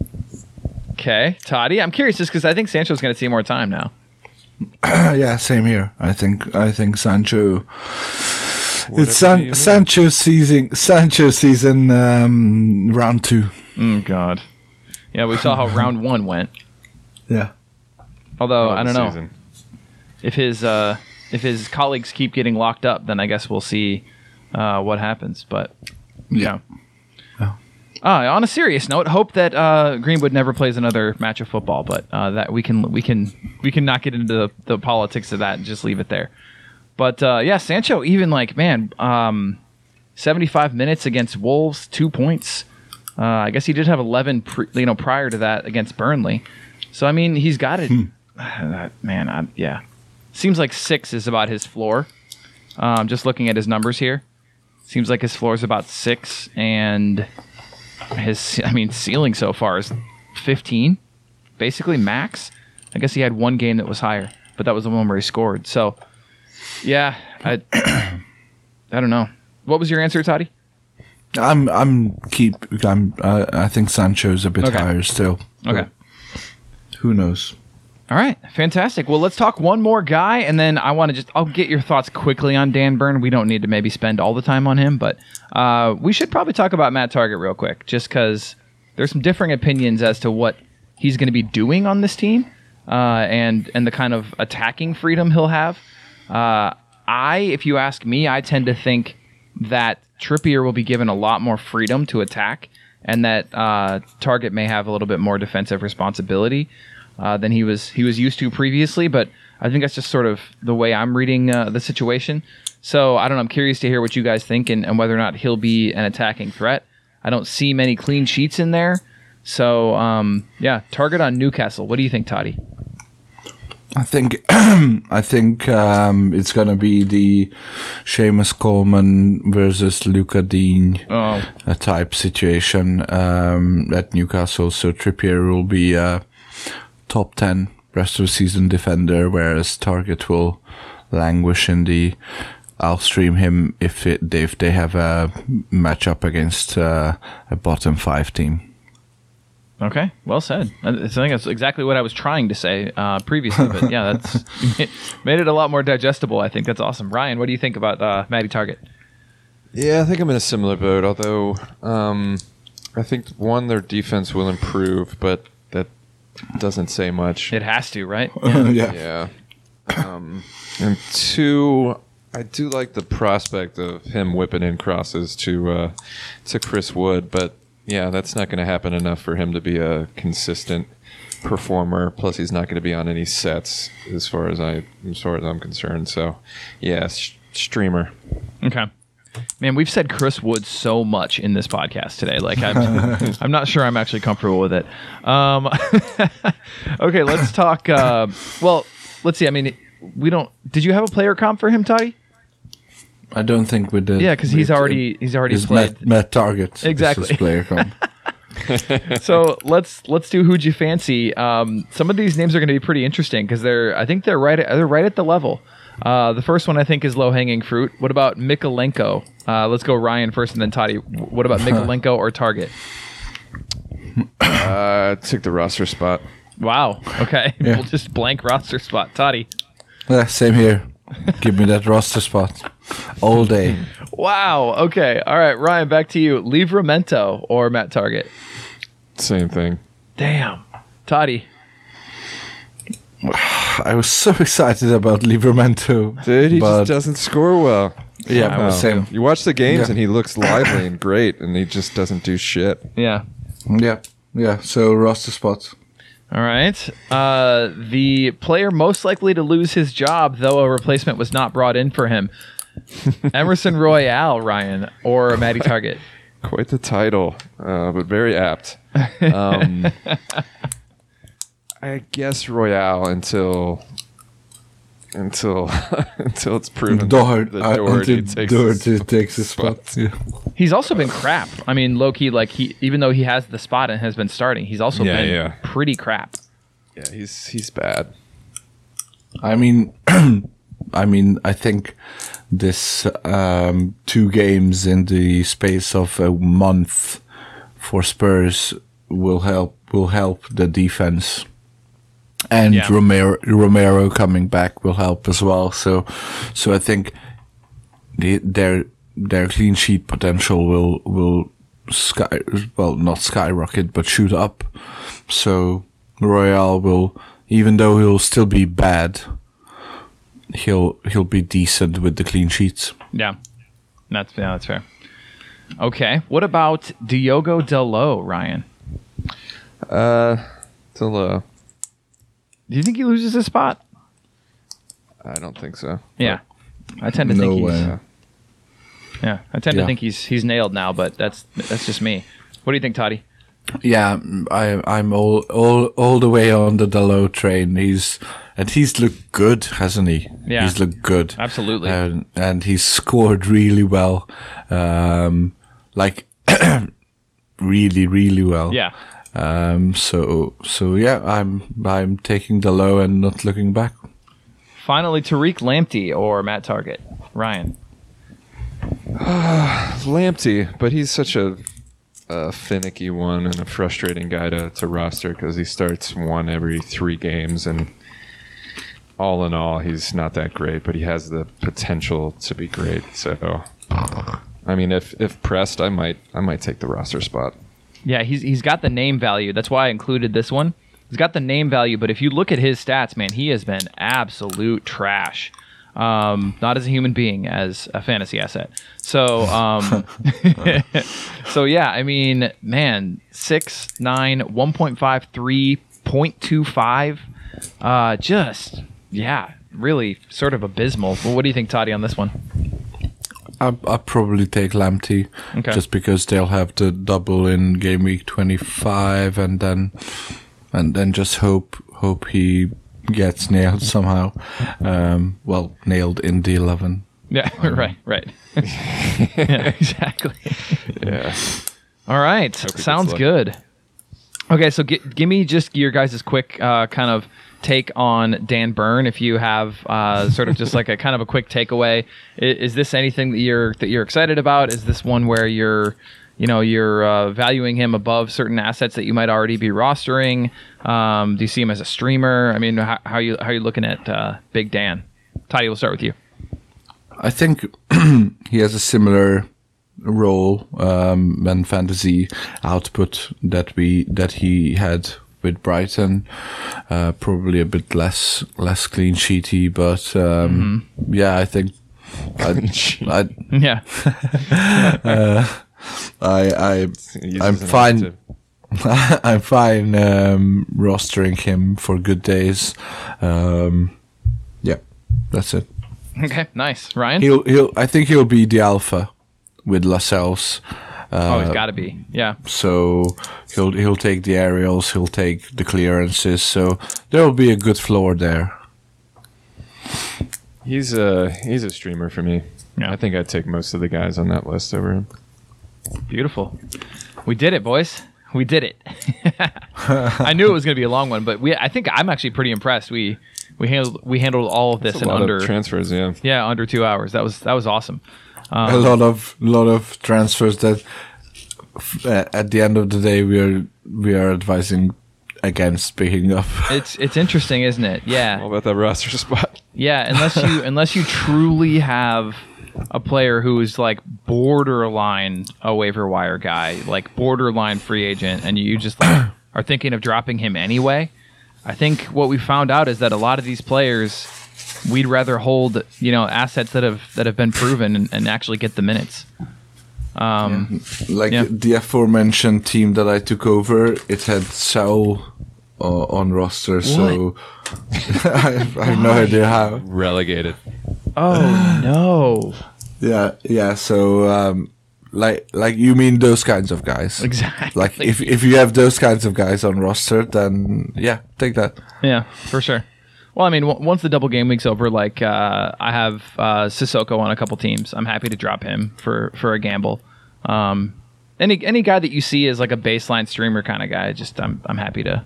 Okay, Toddy. I'm curious just because I think Sancho's going to see more time now. *clears throat*
yeah, same here. I think I think Sancho.
Whatever
it's San, Sancho season. Sancho season um, round two.
Oh God. Yeah, we saw how *laughs* round one went.
Yeah.
Although
of
I don't know
season.
if his uh, if his colleagues keep getting locked up, then I guess we'll see uh, what happens. But yeah.
Yeah.
Uh, on a serious note, hope that uh, Greenwood never plays another match of football. But uh, that we can we can we can not get into the, the politics of that and just leave it there. But uh, yeah, Sancho even like man, um, seventy five minutes against Wolves, two points. Uh, I guess he did have eleven, pre- you know, prior to that against Burnley. So I mean, he's got it. *sighs* Uh, man, I, yeah, seems like six is about his floor. Um, just looking at his numbers here, seems like his floor is about six, and his I mean ceiling so far is fifteen, basically max. I guess he had one game that was higher, but that was the one where he scored. So, yeah, I *clears throat* I don't know. What was your answer, Toddy?
I'm I'm keep I'm uh, I think Sancho's a bit
Okay.
higher still.
Okay.
Who knows?
All right, fantastic. Well, let's talk one more guy, and then I want to just I'll get your thoughts quickly on Dan Burn. We don't need to maybe spend all the time on him, but uh, we should probably talk about Matt Targett real quick, just because there's some differing opinions as to what he's going to be doing on this team, uh, and and the kind of attacking freedom he'll have. Uh, I, if you ask me, I tend to think that Trippier will be given a lot more freedom to attack, and that uh, Targett may have a little bit more defensive responsibility uh, than he was he was used to previously. But I think that's just sort of the way I'm reading uh, the situation. So I don't know. I'm curious to hear what you guys think and, and whether or not he'll be an attacking threat. I don't see many clean sheets in there. So um, yeah, Targett on Newcastle. What do you think, Toddy?
I think *clears throat* I think um, it's gonna be the Seamus Coleman versus Luca Dean
Oh,
a type situation um, at Newcastle. So Trippier will be a top ten rest of the season defender, whereas Targett will languish in the. I'll stream him if it if they have a matchup against uh, a bottom five team.
okay. Well said. I I think that's exactly what I was trying to say uh, previously. But yeah, that's *laughs* *laughs* made it a lot more digestible. I think that's awesome. Ryan, what do you think about uh, Matty Targett?
Yeah, I think I'm in a similar boat. Although, um, I think one, their defense will improve, but that doesn't say much.
It has to, right? *laughs*
yeah.
Yeah. Um, and two, I do like the prospect of him whipping in crosses to uh, to Chris Wood, but yeah, that's not going to happen enough for him to be a consistent performer. Plus, he's not going to be on any sets as far as I as far as I'm concerned. So, yeah, sh- streamer.
Okay. Man, we've said Chris Wood so much in this podcast today. Like, I'm, *laughs* I'm not sure I'm actually comfortable with it. Um, *laughs* okay, let's talk. Uh, well, let's see. I mean, we don't. Did you have a player comp for him, Toddy?
I don't think we did.
Yeah, because he's already he's already
his
played.
Met, Met Targett is
Exactly.
his player comp. *laughs*
so let's let's do who'd you fancy. Um, some of these names are going to be pretty interesting because they're I think they're right at, they're right at the level. Uh, the first one I think is low hanging fruit. What about Mikolenko? Uh, let's go Ryan first and then Toddy. What about *laughs* Mikolenko or Targett?
Uh, took the roster spot.
Wow. Okay. We'll just blank roster spot. Toddy.
yeah, same here. Give me that roster spot all day.
Wow. Okay. All right, Ryan. Back to you. Livramento or Matt Targett.
Same thing.
Damn. Toddy. *sighs* *sighs*
I was so *laughs* excited about Livramento.
Dude, he just doesn't score well.
yeah,
I was
same.
You watch the games
Yeah.
and he looks lively and great, and he just doesn't do shit.
Yeah.
Yeah, yeah. So roster spot.
All right. Uh, the player most likely to lose his job, though a replacement was not brought in for him. *laughs* Emerson Royal, Ryan, or Matty Targett. *laughs*
Quite the title, uh, but very apt. Um, I guess Royal until until *laughs* until it's proven
Doherty,
that
uh,
Doherty
until
takes
Doherty
his
takes his spot. Yeah.
He's also been crap. I mean, low key, like he, even though he has the spot and has been starting, he's also
Yeah,
been
yeah.
pretty crap.
Yeah, he's he's bad.
I mean, *clears throat* I mean, I think this um, two games in the space of a month for Spurs will help will help the defense, and
Yeah.
Romero Romero coming back will help as well. So, so I think the, their their clean sheet potential will will sky well not skyrocket but shoot up. So Royal will, even though he'll still be bad, he'll he'll be decent with the clean sheets.
Yeah, that's yeah, that's fair. Okay, what about Diogo Dalot, Ryan?
Uh, till uh,
Do you think he loses his spot?
I don't think so.
Yeah, I tend to
No
think he's.
way.
Yeah, I tend to think he's he's nailed now, but that's that's just me. What do you think, Toddy?
Yeah, I I'm all all all the way on the Dalot train. He's and he's looked good, hasn't he?
Yeah.
he's looked good.
Absolutely.
and and he's scored really well, um, like *clears throat* really really well.
Yeah,
Um. So so yeah, I'm I'm taking Dalot and not looking back.
finally, Tariq Lamptey or Matt Targett, Ryan. *sighs*
Lamptey, but he's such a, a finicky one and a frustrating guy to, to roster because he starts one every three games, and all in all, he's not that great, but he has the potential to be great. So, I mean, if if pressed, I might I might take the roster spot.
Yeah, he's he's got the name value. That's why I included this one. He's got the name value, but if you look at his stats, man, he has been absolute trash. Um, not as a human being, as a fantasy asset. So, um, *laughs* *laughs* so yeah, I mean, man, six nine, one point five three, point two five, uh, just yeah, really sort of abysmal. Well, what do you think, Toddy, on this one?
I I probably take Lamptey
Okay.
just because they'll have the double in game week 25 and then and then just hope hope he gets nailed somehow. Um, well, nailed in the 11.
Yeah, *laughs* right, right. *laughs* yeah, exactly.
Yeah,
All right, sounds good. Okay, so gi- give me just your guys' quick uh, kind of take on Dan Burn. If you have uh, sort of just like a kind of a quick takeaway, I- is this anything that you're that you're excited about? Is this one where you're, you know, you're uh, valuing him above certain assets that you might already be rostering? Um, do you see him as a streamer? I mean, how, how you how you looking at uh, Big Dan? Toddy, we'll start with you.
I think *clears throat* he has a similar role um, and fantasy output that we that he had with Brighton. Uh, probably a bit less less clean sheety, but um, yeah, I think I, I *laughs*
Yeah,
I
He uses
I'm fine. I *laughs* I'm fine um, rostering him for good days. Um, yeah, that's it.
okay, nice, Ryan.
He'll he'll. I think he'll be the alpha with Lascelles.
Oh,
it's
got to be. Yeah,
so he'll he'll take the aerials. He'll take the clearances. So there will be a good floor there.
He's a he's a streamer for me.
Yeah.
I think I'd take most of the guys on that list over him.
Beautiful. We did it, boys. We did it. *laughs* I knew it was going to be a long one, but we I think I'm actually pretty impressed. We we handled we handled all of this
It's a
in
lot
under
of transfers, yeah.
yeah, under 2 hours. That was that was awesome.
A lot of lot of transfers that f- uh, at the end of the day we are we are advising against picking up. *laughs*
It's it's interesting, isn't it?
All
Yeah.
about that roster *laughs* spot.
Yeah, unless you *laughs* unless you truly have a player who is like borderline a waiver wire guy, like borderline free agent and you just like *coughs* are thinking of dropping him anyway. I think what we found out is that a lot of these players we'd rather hold, you know, assets that have that have been proven and, and actually get the minutes. Um,
like
Yeah.
the aforementioned team that I took over, it had Saul uh, on roster, so I, *laughs* I have no idea how.
Relegated.
Oh *sighs* no!
Yeah, yeah. So, um, like, like you mean those kinds of guys?
Exactly.
Like, if if you have those kinds of guys on roster, then yeah, take that.
Yeah, for sure. Well, I mean, w- once the double game week's over, like uh, I have uh, Sissoko on a couple teams. I'm happy to drop him for for a gamble. Um, any any guy that you see is like a baseline streamer kind of guy, just I'm I'm happy to,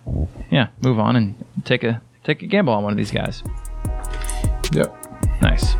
yeah, move on and take a take a gamble on one of these guys.
Yep.
Nice.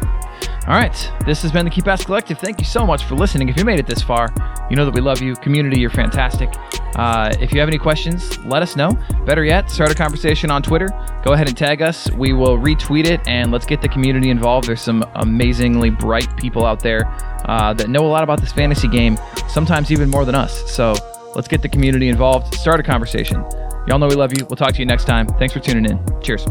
All right, this has been the Key Pass Collective. Thank you so much for listening. If you made it this far, you know that we love you. Community, you're fantastic. Uh, if you have any questions, let us know. Better yet, start a conversation on Twitter. Go ahead and tag us. We will retweet it, and let's get the community involved. There's some amazingly bright people out there uh, that know a lot about this fantasy game, sometimes even more than us. So let's get the community involved. Start a conversation. Y'all know we love you. We'll talk to you next time. Thanks for tuning in. Cheers.